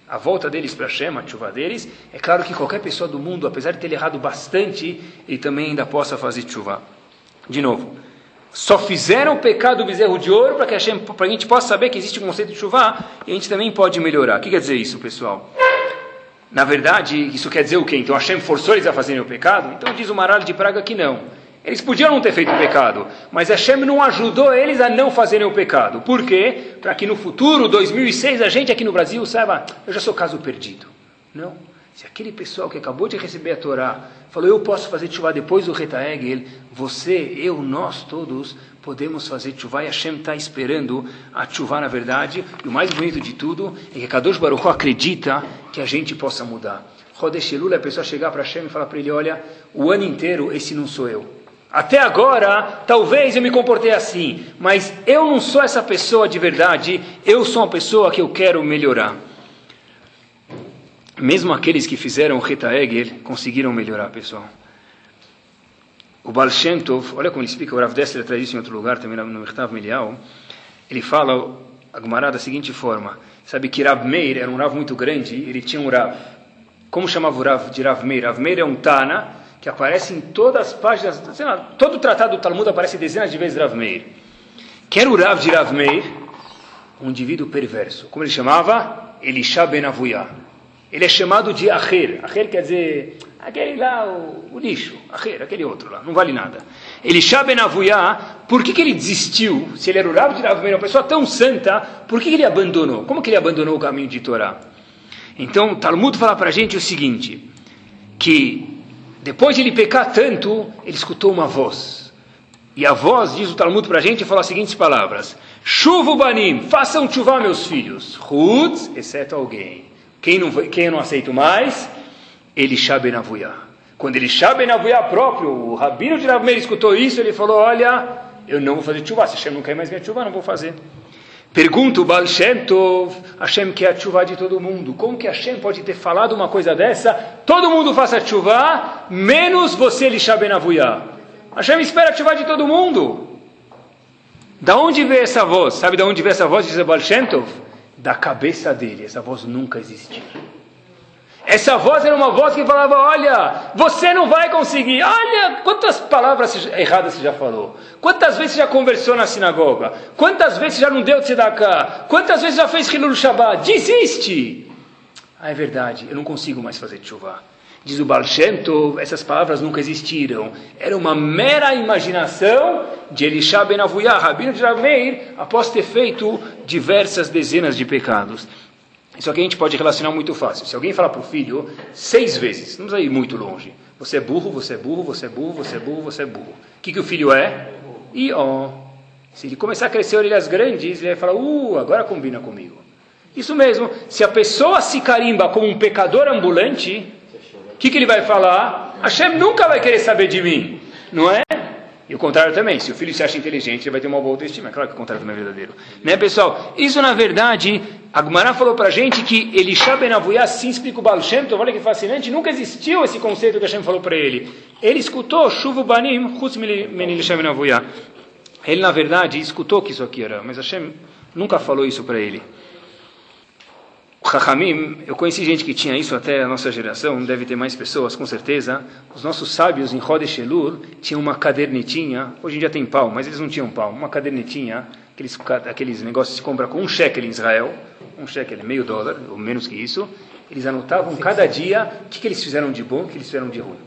a volta deles para Hashem, a chuva deles, é claro que qualquer pessoa do mundo, apesar de ter errado bastante, ele também ainda possa fazer chuva. De novo, só fizeram o pecado do bezerro de ouro para que a gente possa saber que existe um conceito de chuva e a gente também pode melhorar. O que quer dizer isso, pessoal? Na verdade, isso quer dizer o quê? Então Hashem forçou eles a fazerem o pecado? Então diz o Maral de Praga que não. Eles podiam não ter feito o pecado, mas Hashem não ajudou eles a não fazerem o pecado. Por quê? Para que no futuro, 2006, a gente aqui no Brasil saiba, eu já sou caso perdido. Não. Se aquele pessoal que acabou de receber a Torá falou, eu posso fazer chuva depois do Retaegel, você, eu, nós todos podemos fazer chuva e Hashem está esperando a chuva na verdade. E o mais bonito de tudo é que Kadosh Baruch acredita que a gente possa mudar. Rodesh Elul é a pessoa chegar para Hashem e falar para ele, olha, o ano inteiro esse não sou eu. Até agora, talvez eu me comportei assim, mas eu não sou essa pessoa de verdade, eu sou uma pessoa que eu quero melhorar. Mesmo aqueles que fizeram o Rita Egel conseguiram melhorar, pessoal. O Baal Shem Tov, olha como ele explica, o Rav Dessler traz isso em outro lugar, também no Mirtav Melial, ele fala a Gemara da seguinte forma, sabe que Rav Meir era um Rav muito grande, ele tinha um Rav. Como chamava o Rav de Rav Meir? Rav Meir é um Tana, que aparece em todas as páginas, lá, todo o tratado do Talmud aparece dezenas de vezes Rav Meir. Quer o Rav de Rav Meir, um indivíduo perverso. Como ele chamava? Elisha ben Avuyah. Ele é chamado de Acher. Acher quer dizer aquele lá, o, o lixo. Acher, aquele outro lá, não vale nada. Elisha ben Avuyá, por que, que ele desistiu? Se ele era o Rav de Rav uma pessoa tão santa, por que, que ele abandonou? Como que ele abandonou o caminho de Torá? Então, Talmud fala para a gente o seguinte, que depois de ele pecar tanto, ele escutou uma voz. E a voz, diz o Talmud para a gente, fala as seguintes palavras. Chuva banim, façam chuva meus filhos. Hutz, exceto alguém. Quem não, quem eu não aceito mais? Elisha Ben Avuyah. Quando Elisha Ben Avuyah próprio, o rabino de Rav Meir escutou isso, ele falou, olha, eu não vou fazer chuva, se Hashem não quer mais minha chuva, não vou fazer. Pergunta o Baal Shem Tov, Hashem quer a chuva de todo mundo. Como que Hashem pode ter falado uma coisa dessa? Todo mundo faça chuva, menos você, Elisha Ben Avuyah. Hashem espera a chuva de todo mundo. Da onde veio essa voz? Sabe de onde veio essa voz? O Baal Shem Tov da cabeça dele. Essa voz nunca existiu. Essa voz era uma voz que falava: Olha, você não vai conseguir. Olha, quantas palavras erradas você já falou. Quantas vezes você já conversou na sinagoga. Quantas vezes você já não deu de tzedakah. Quantas vezes já fez Hilul Shabbat. Desiste. Ah, é verdade, eu não consigo mais fazer chuva. Diz o Baal Shem Tov, essas palavras nunca existiram. Era uma mera imaginação de Elisha ben Avuyah, rabino de Rameir, após ter feito diversas dezenas de pecados. Isso aqui a gente pode relacionar muito fácil. Se alguém falar para o filho seis vezes, não precisa ir muito longe, Você é burro, você é burro, você é burro, você é burro, você é burro. O que, que o filho é? E ó. Se ele começar a crescer orelhas grandes, ele vai falar, uh, agora combina comigo. Isso mesmo, se a pessoa se carimba como um pecador ambulante, que, que ele vai falar? Hashem nunca vai querer saber de mim, não é? E o contrário também, se o filho se acha inteligente, ele vai ter uma boa autoestima. É claro que o contrário também é verdadeiro. Né, pessoal? Isso, na verdade, a Gumara falou pra gente que Elisha Ben Avuyah sim explica o Baal Shem Tov, olha que fascinante, nunca existiu esse conceito que Hashem falou para ele. Ele escutou Shuvu Banim, Elisha Ben. Ele, na verdade, escutou que isso aqui era, mas Hashem nunca falou isso para ele. O Chachamim, eu conheci gente que tinha isso até a nossa geração, deve ter mais pessoas, com certeza. Os nossos sábios em Rodesh Elul tinham uma cadernetinha, hoje em dia tem pau, mas eles não tinham pau, uma cadernetinha, aqueles, aqueles negócios que se compra com um shekel em Israel, um shekel meio dólar, ou menos que isso. Eles anotavam cada dia o que, que eles fizeram de bom, o que eles fizeram de ruim.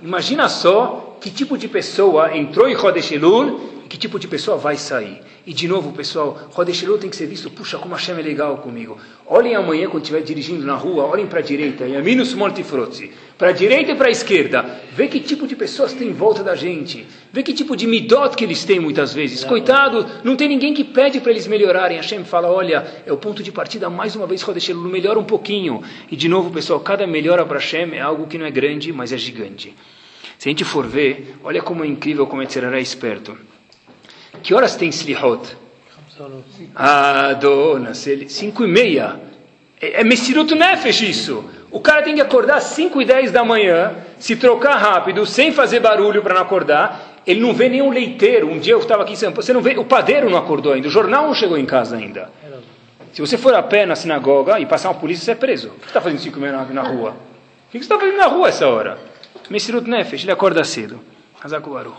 Imagina só que tipo de pessoa entrou em Rodesh Elul que tipo de pessoa vai sair. E de novo, pessoal, Rodeshilu tem que ser visto, puxa, como Hashem é legal comigo. Olhem amanhã quando estiver dirigindo na rua, olhem para a direita, Yaminus Mortifrotzi, para a direita e para a esquerda, vê que tipo de pessoas tem em volta da gente, vê que tipo de midot que eles têm muitas vezes. Coitado, não tem ninguém que pede para eles melhorarem. Hashem fala, olha, é o ponto de partida, mais uma vez, Rodeshilu, melhora um pouquinho. E de novo, pessoal, cada melhora para Hashem é algo que não é grande, mas é gigante. Se a gente for ver, olha como é incrível como é esperto. Que horas tem Slihot? Ah, dona, cinco e meia. É, é Messirut Nefesh isso. O cara tem que acordar às 5 e 10 da manhã, se trocar rápido, sem fazer barulho para não acordar. Ele não vê nenhum leiteiro. Um dia eu estava aqui em São Paulo, você não vê, o padeiro não acordou ainda, o jornal não chegou em casa ainda. Se você for a pé na sinagoga e passar uma polícia, você é preso. O que está fazendo 5 e meia na, na rua? O que você está fazendo na rua essa hora? Messirut Nefesh, ele acorda cedo. Hazakubaru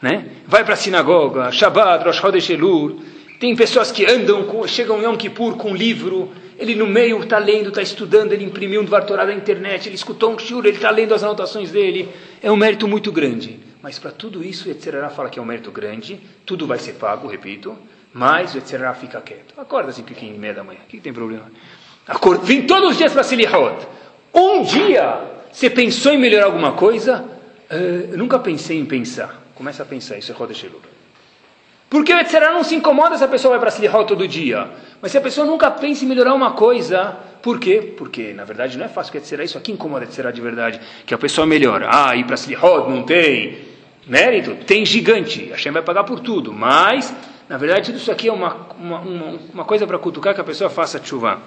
né? vai para a sinagoga, Shabbat, Rosh Chodesh Elul, tem pessoas que andam, chegam em Yom Kippur com um livro, ele no meio está lendo, está estudando, ele imprimiu um Dvar da internet, ele escutou um shur, ele está lendo as anotações dele, é um mérito muito grande. Mas para tudo isso, o Yetzirará fala que é um mérito grande, tudo vai ser pago, repito, mas o Yetzirará fica quieto. Acorda assim, pouquinho e meia da manhã, o que, que tem problema? Acorda, vem todos os dias para Silihot. Um dia, você pensou em melhorar alguma coisa? Uh, eu nunca pensei em pensar. Começa a pensar, isso é Rodesh Elul. Porque o Yetzirah não se incomoda se a pessoa vai para Silihot todo dia. Mas se a pessoa nunca pensa em melhorar uma coisa, por quê? Porque, na verdade, não é fácil que Yetzirah, isso aqui incomoda Yetzirah de verdade, que a pessoa melhora. Ah, ir para Silihot não tem mérito? Tem gigante. A Hashem vai pagar por tudo. Mas, na verdade, tudo isso aqui é uma, uma, uma, uma coisa para cutucar que a pessoa faça chuva.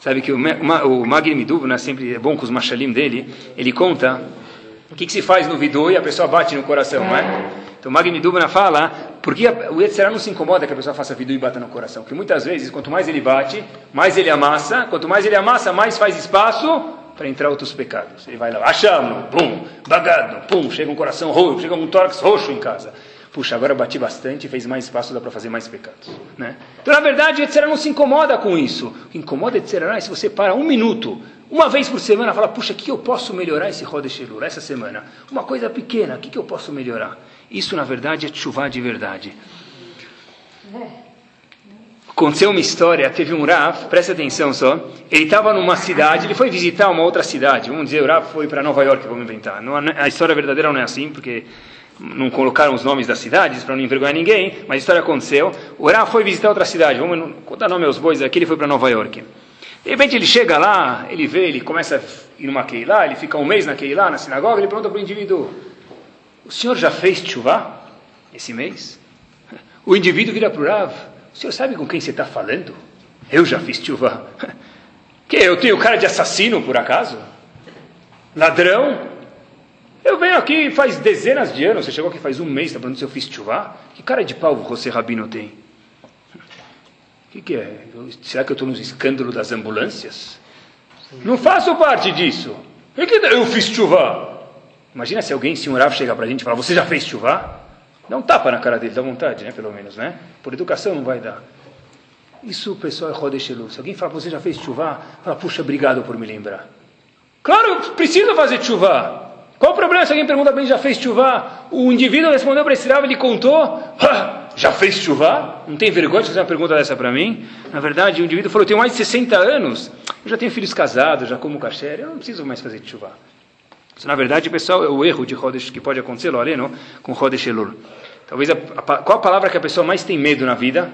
Sabe que o, o Magni Miduvna, sempre é bom com os machalim dele, ele conta o que, que, se faz no vidô e a pessoa bate no coração, não é? Então Magni Dubna fala, porque o Yetzirah não se incomoda que a pessoa faça vidô e bata no coração, porque muitas vezes, quanto mais ele bate, mais ele amassa, quanto mais ele amassa, mais faz espaço para entrar outros pecados. Ele vai lá, achamos, pum, bagado, pum, chega um coração roxo, chega um tórax roxo em casa. Puxa, agora bati bastante, fez mais espaço, dá para fazer mais pecados. Né? Então, na verdade, Yetzirah não se incomoda com isso. O que incomoda Yetzirah é se você para um minuto uma vez por semana, fala, puxa, o que eu posso melhorar esse Rodesh Elul, essa semana? Uma coisa pequena, o que eu posso melhorar? Isso, na verdade, é chuva de verdade. Aconteceu uma história, teve um Rav, presta atenção só, ele estava numa cidade, ele foi visitar uma outra cidade, vamos dizer, o Rav foi para Nova York, vamos inventar. A história verdadeira não é assim, porque não colocaram os nomes das cidades para não envergonhar ninguém, mas a história aconteceu. O Rav foi visitar outra cidade, vamos contar nome aos bois aqui, ele foi para Nova York. De repente ele chega lá, ele vê, ele começa a ir numa Keilah, ele fica um mês na Keilah, na sinagoga, ele pergunta para o indivíduo, o senhor já fez chuvá esse mês? O indivíduo vira para o Rav, o senhor sabe com quem você está falando? Eu já fiz chuvá. Que eu tenho cara de assassino por acaso? Ladrão? Eu venho aqui faz dezenas de anos, você chegou aqui faz um mês, está perguntando se eu fiz chuvá? Que cara de pau você, Rabino, tem? que, que é? Será que eu estou nos escândalos das ambulâncias? Não faço parte disso. que, que eu fiz chuva? Imagina se alguém, se um Rav chegar para a gente e falar, você já fez chuva? Dá um tapa na cara dele, dá vontade, né? Pelo menos, né? Por educação não vai dar. Isso, pessoal, é Rodeshelu. Se alguém fala, você já fez chuva? Fala, puxa, obrigado por me lembrar. Claro, precisa fazer chuva. Qual o problema se alguém pergunta para mim, já fez chuva? O indivíduo respondeu para esse Rav, ele contou. já fez chuva? Não tem vergonha de fazer uma pergunta dessa para mim? Na verdade, o indivíduo falou: eu tenho mais de 60 anos, eu já tenho filhos casados, já como caché, eu não preciso mais fazer chuva. Isso, na verdade, pessoal, é o erro de Rodesh que pode acontecer, não? com Rodesh Elul. Talvez a, a, qual a palavra que a pessoa mais tem medo na vida?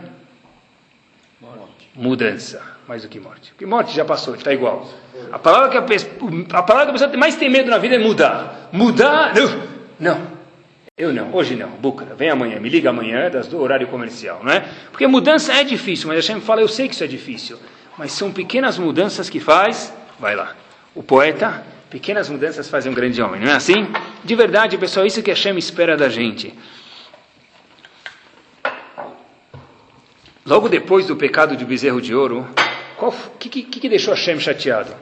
Mudança, mais do que morte. Porque morte já passou, está igual. A palavra, que a, a palavra que a pessoa mais tem medo na vida é mudar. Mudar, não. não. Eu não, hoje não. Búcara, vem amanhã, me liga amanhã, das do horário comercial, não é? Porque mudança é difícil, mas Hashem fala, eu sei que isso é difícil. Mas são pequenas mudanças que faz, vai lá. O poeta Pequenas mudanças fazem um grande homem, não é assim? De verdade, pessoal, isso que Hashem espera da gente. Logo depois do pecado de bezerro de ouro, o que, que, que, deixou Hashem chateado?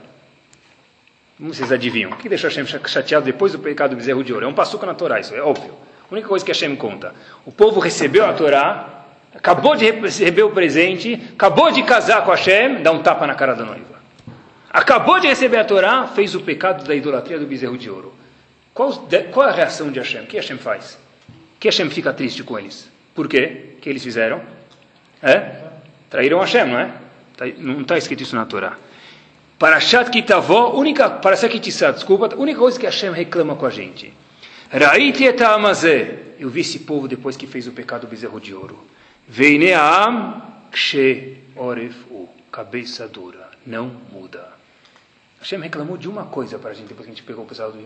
Como vocês adivinham? O que deixou Hashem chateado depois do pecado do bezerro de ouro? É um passuco na Torá, isso é óbvio. A única coisa que Hashem conta. O povo recebeu a Torá, acabou de receber o presente, acabou de casar com Hashem, dá um tapa na cara da noiva acabou de receber a Torá, fez o pecado da idolatria do bezerro de ouro. Qual, qual a reação de Hashem? O que Hashem faz? O que Hashem fica triste com eles? Por quê? O que eles fizeram? É? Traíram Hashem, não é? Tá, não está escrito isso na Torá. Parashat Kitavó, única, Parashat Kitissá, desculpa, única coisa que Hashem reclama com a gente. Raiti et Eu vi esse povo depois que fez o pecado do bezerro de ouro. Veineam kshe oref u. Cabeça dura. Não muda. Hashem reclamou de uma coisa para a gente depois que a gente pegou o pessoal do.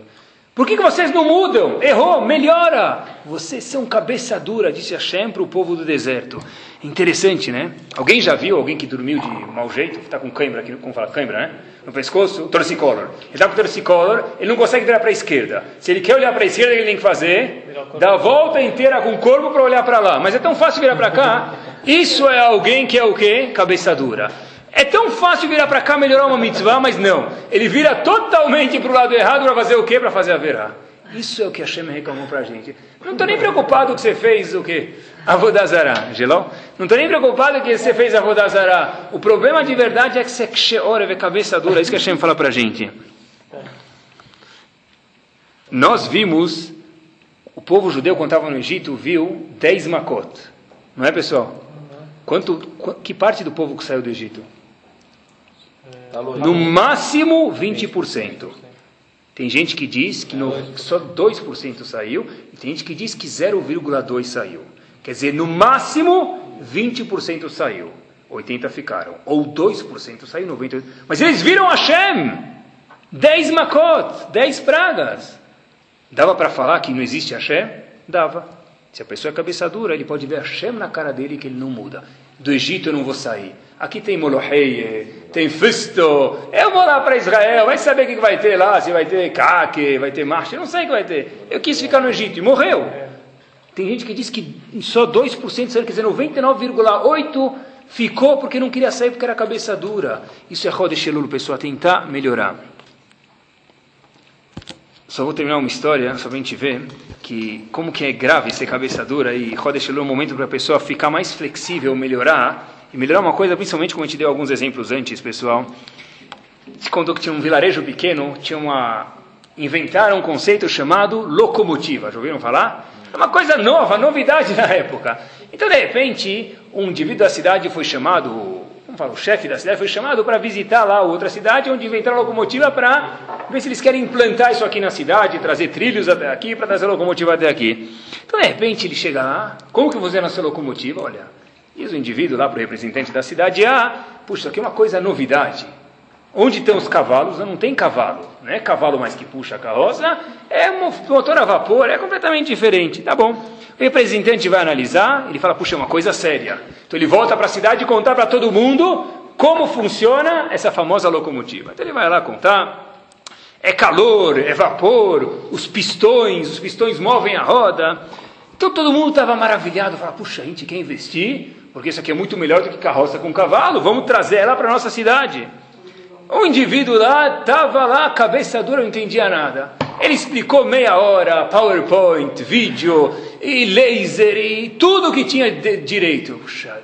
Por que, que vocês não mudam? Errou, melhora. Vocês são cabeça dura, disse Hashem para o povo do deserto. Interessante, né? Alguém já viu alguém que dormiu de mau jeito? Está com cãibra aqui, como fala, cãibra, né? No pescoço, torcicolor. Ele está com torcicolor, ele não consegue virar para a esquerda. Se ele quer olhar para a esquerda, ele tem que fazer, dar a volta inteira com o corpo para olhar para lá. Mas é tão fácil virar para cá. Isso é alguém que é o quê? Cabeça dura. É tão fácil virar para cá melhorar uma mitzvah, mas não. Ele vira totalmente para o lado errado para fazer o quê? Para fazer a verá. Isso é o que Hashem reclamou para a gente. Não estou nem preocupado que você fez o quê? Avodazará, Geló? Não estou nem preocupado que você fez Avodazará. O problema de verdade é que você é vê cabeça dura. É isso que Hashem fala para a gente. Nós vimos, o povo judeu quando estava no Egito viu 10 makot. Não é, pessoal? Quanto, que parte do povo que saiu do Egito? No máximo 20%. Tem gente que diz que no, só 2% saiu, e tem gente que diz que 0,2% saiu. Quer dizer, no máximo 20% saiu, 80% ficaram. Ou 2% saiu, 98%. Mas eles viram Hashem! 10 makot, 10 pragas. Dava para falar que não existe Hashem? Dava. Se a pessoa é cabeça dura, ele pode ver Hashem na cara dele que ele não muda. Do Egito eu não vou sair. Aqui tem Moloheie, tem Fisto. Eu vou lá para Israel, vai saber o que vai ter lá, se vai ter Kake, vai ter marcha, eu não sei o que vai ter. Eu quis ficar no Egito e morreu. Tem gente que diz que só 2%, quer dizer, 99,8% ficou porque não queria sair porque era cabeça dura. Isso é Rodesh Elul, pessoal, tentar melhorar. Só vou terminar uma história, só para a gente ver que como que é grave ser cabeça dura e Rodesh é um momento para a pessoa ficar mais flexível, melhorar. E melhorar uma coisa, principalmente como a gente deu alguns exemplos antes, pessoal. Se contou que tinha um vilarejo pequeno, tinha uma... inventaram um conceito chamado locomotiva. Já ouviram falar? É uma coisa nova, novidade na época. Então, de repente, um indivíduo da cidade foi chamado o chefe da cidade foi chamado para visitar lá outra cidade onde inventaram a locomotiva para ver se eles querem implantar isso aqui na cidade, trazer trilhos até aqui para trazer a locomotiva até aqui. Então, de repente, ele chega lá, como que você nasceu locomotiva? Olha, diz o indivíduo lá para o representante da cidade, ah, puxa, aqui é uma coisa novidade. Onde estão os cavalos? Não tem cavalo, não é cavalo mais que puxa a carroça, é motor a vapor, é completamente diferente. Tá bom. O representante vai analisar, ele fala, puxa, é uma coisa séria. Então ele volta para a cidade e contar para todo mundo como funciona essa famosa locomotiva. Então ele vai lá contar. É calor, é vapor, os pistões, os pistões movem a roda. Então todo mundo estava maravilhado, fala, puxa, a gente quer investir, porque isso aqui é muito melhor do que carroça com cavalo, vamos trazer ela para a nossa cidade. O indivíduo lá estava lá, cabeça dura, não entendia nada. Ele explicou meia hora, PowerPoint, vídeo, e laser, e tudo que tinha direito. Puxa,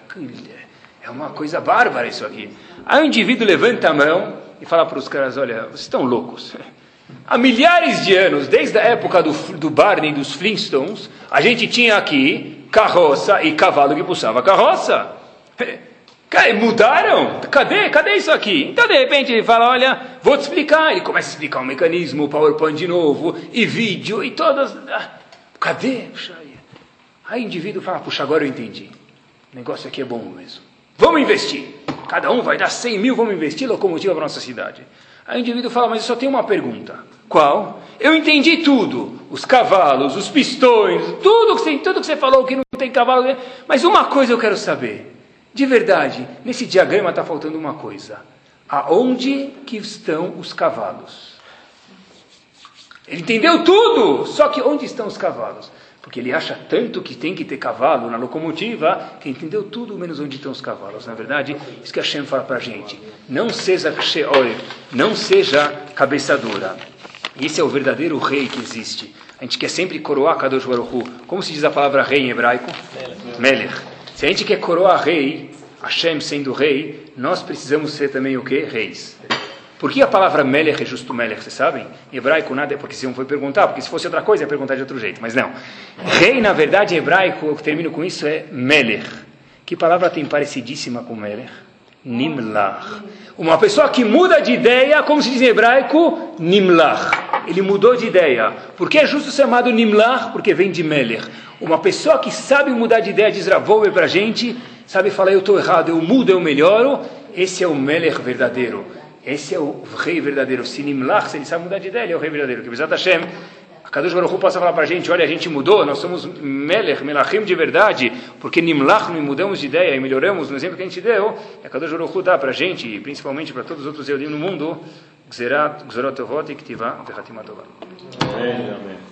é uma coisa bárbara isso aqui. Aí o indivíduo levanta a mão e fala para os caras, olha, vocês estão loucos. Há milhares de anos, desde a época do, do Barney dos Flintstones, a gente tinha aqui carroça e cavalo que puxava carroça. Mudaram? Cadê? Cadê isso aqui? Então, de repente, ele fala, olha, vou te explicar. Ele começa a explicar o mecanismo, o PowerPoint de novo, e vídeo, e todas... Ah, cadê? Aí o indivíduo fala, puxa, agora eu entendi. O negócio aqui é bom mesmo. Vamos investir. Cada um vai dar 100 mil, vamos investir locomotiva para nossa cidade. Aí o indivíduo fala, mas eu só tenho uma pergunta. Qual? Eu entendi tudo. Os cavalos, os pistões, tudo que você, tudo que você falou que não tem cavalo. Mas uma coisa eu quero saber. De verdade, nesse diagrama está faltando uma coisa. Aonde que estão os cavalos? Ele entendeu tudo, só que onde estão os cavalos? Porque ele acha tanto que tem que ter cavalo na locomotiva, que entendeu tudo menos onde estão os cavalos. Na verdade, isso que a Hashem fala para a gente. Não seja não seja cabeça dura. Esse é o verdadeiro rei que existe. A gente quer sempre coroar Kadosh Baruch Hu. Como se diz a palavra rei em hebraico? Melech. Se a gente quer coroar rei, Hashem sendo rei, nós precisamos ser também o que? Reis. Por que a palavra Melech é justo Melech, vocês sabem? Em hebraico nada é porque se não foi perguntar, porque se fosse outra coisa ia perguntar de outro jeito, mas não. Rei, na verdade, em hebraico, eu termino com isso, é Melech. Que palavra tem parecidíssima com Melech? Nimlach. Uma pessoa que muda de ideia, como se diz em hebraico, Nimlach. Ele mudou de ideia. Por que é justo ser chamado Nimlach? Porque vem de Melech. Uma pessoa que sabe mudar de ideia, diz Ravolver para a gente, sabe falar, eu estou errado, eu mudo, eu melhoro, esse é o Melech verdadeiro. Esse é o rei verdadeiro. Se Nimlach, se ele sabe mudar de ideia, ele é o rei verdadeiro. Que Bezat Hashem, a Kadosh Baruch Hu possa falar para a gente, olha, a gente mudou, nós somos Melech, Melachim de verdade, porque Nimlach, não mudamos de ideia e melhoramos no exemplo que a gente deu, a Kadosh Baruch dá para a gente, e principalmente para todos os outros Eudim no mundo, Gzerat, Tovot e Amém, amém.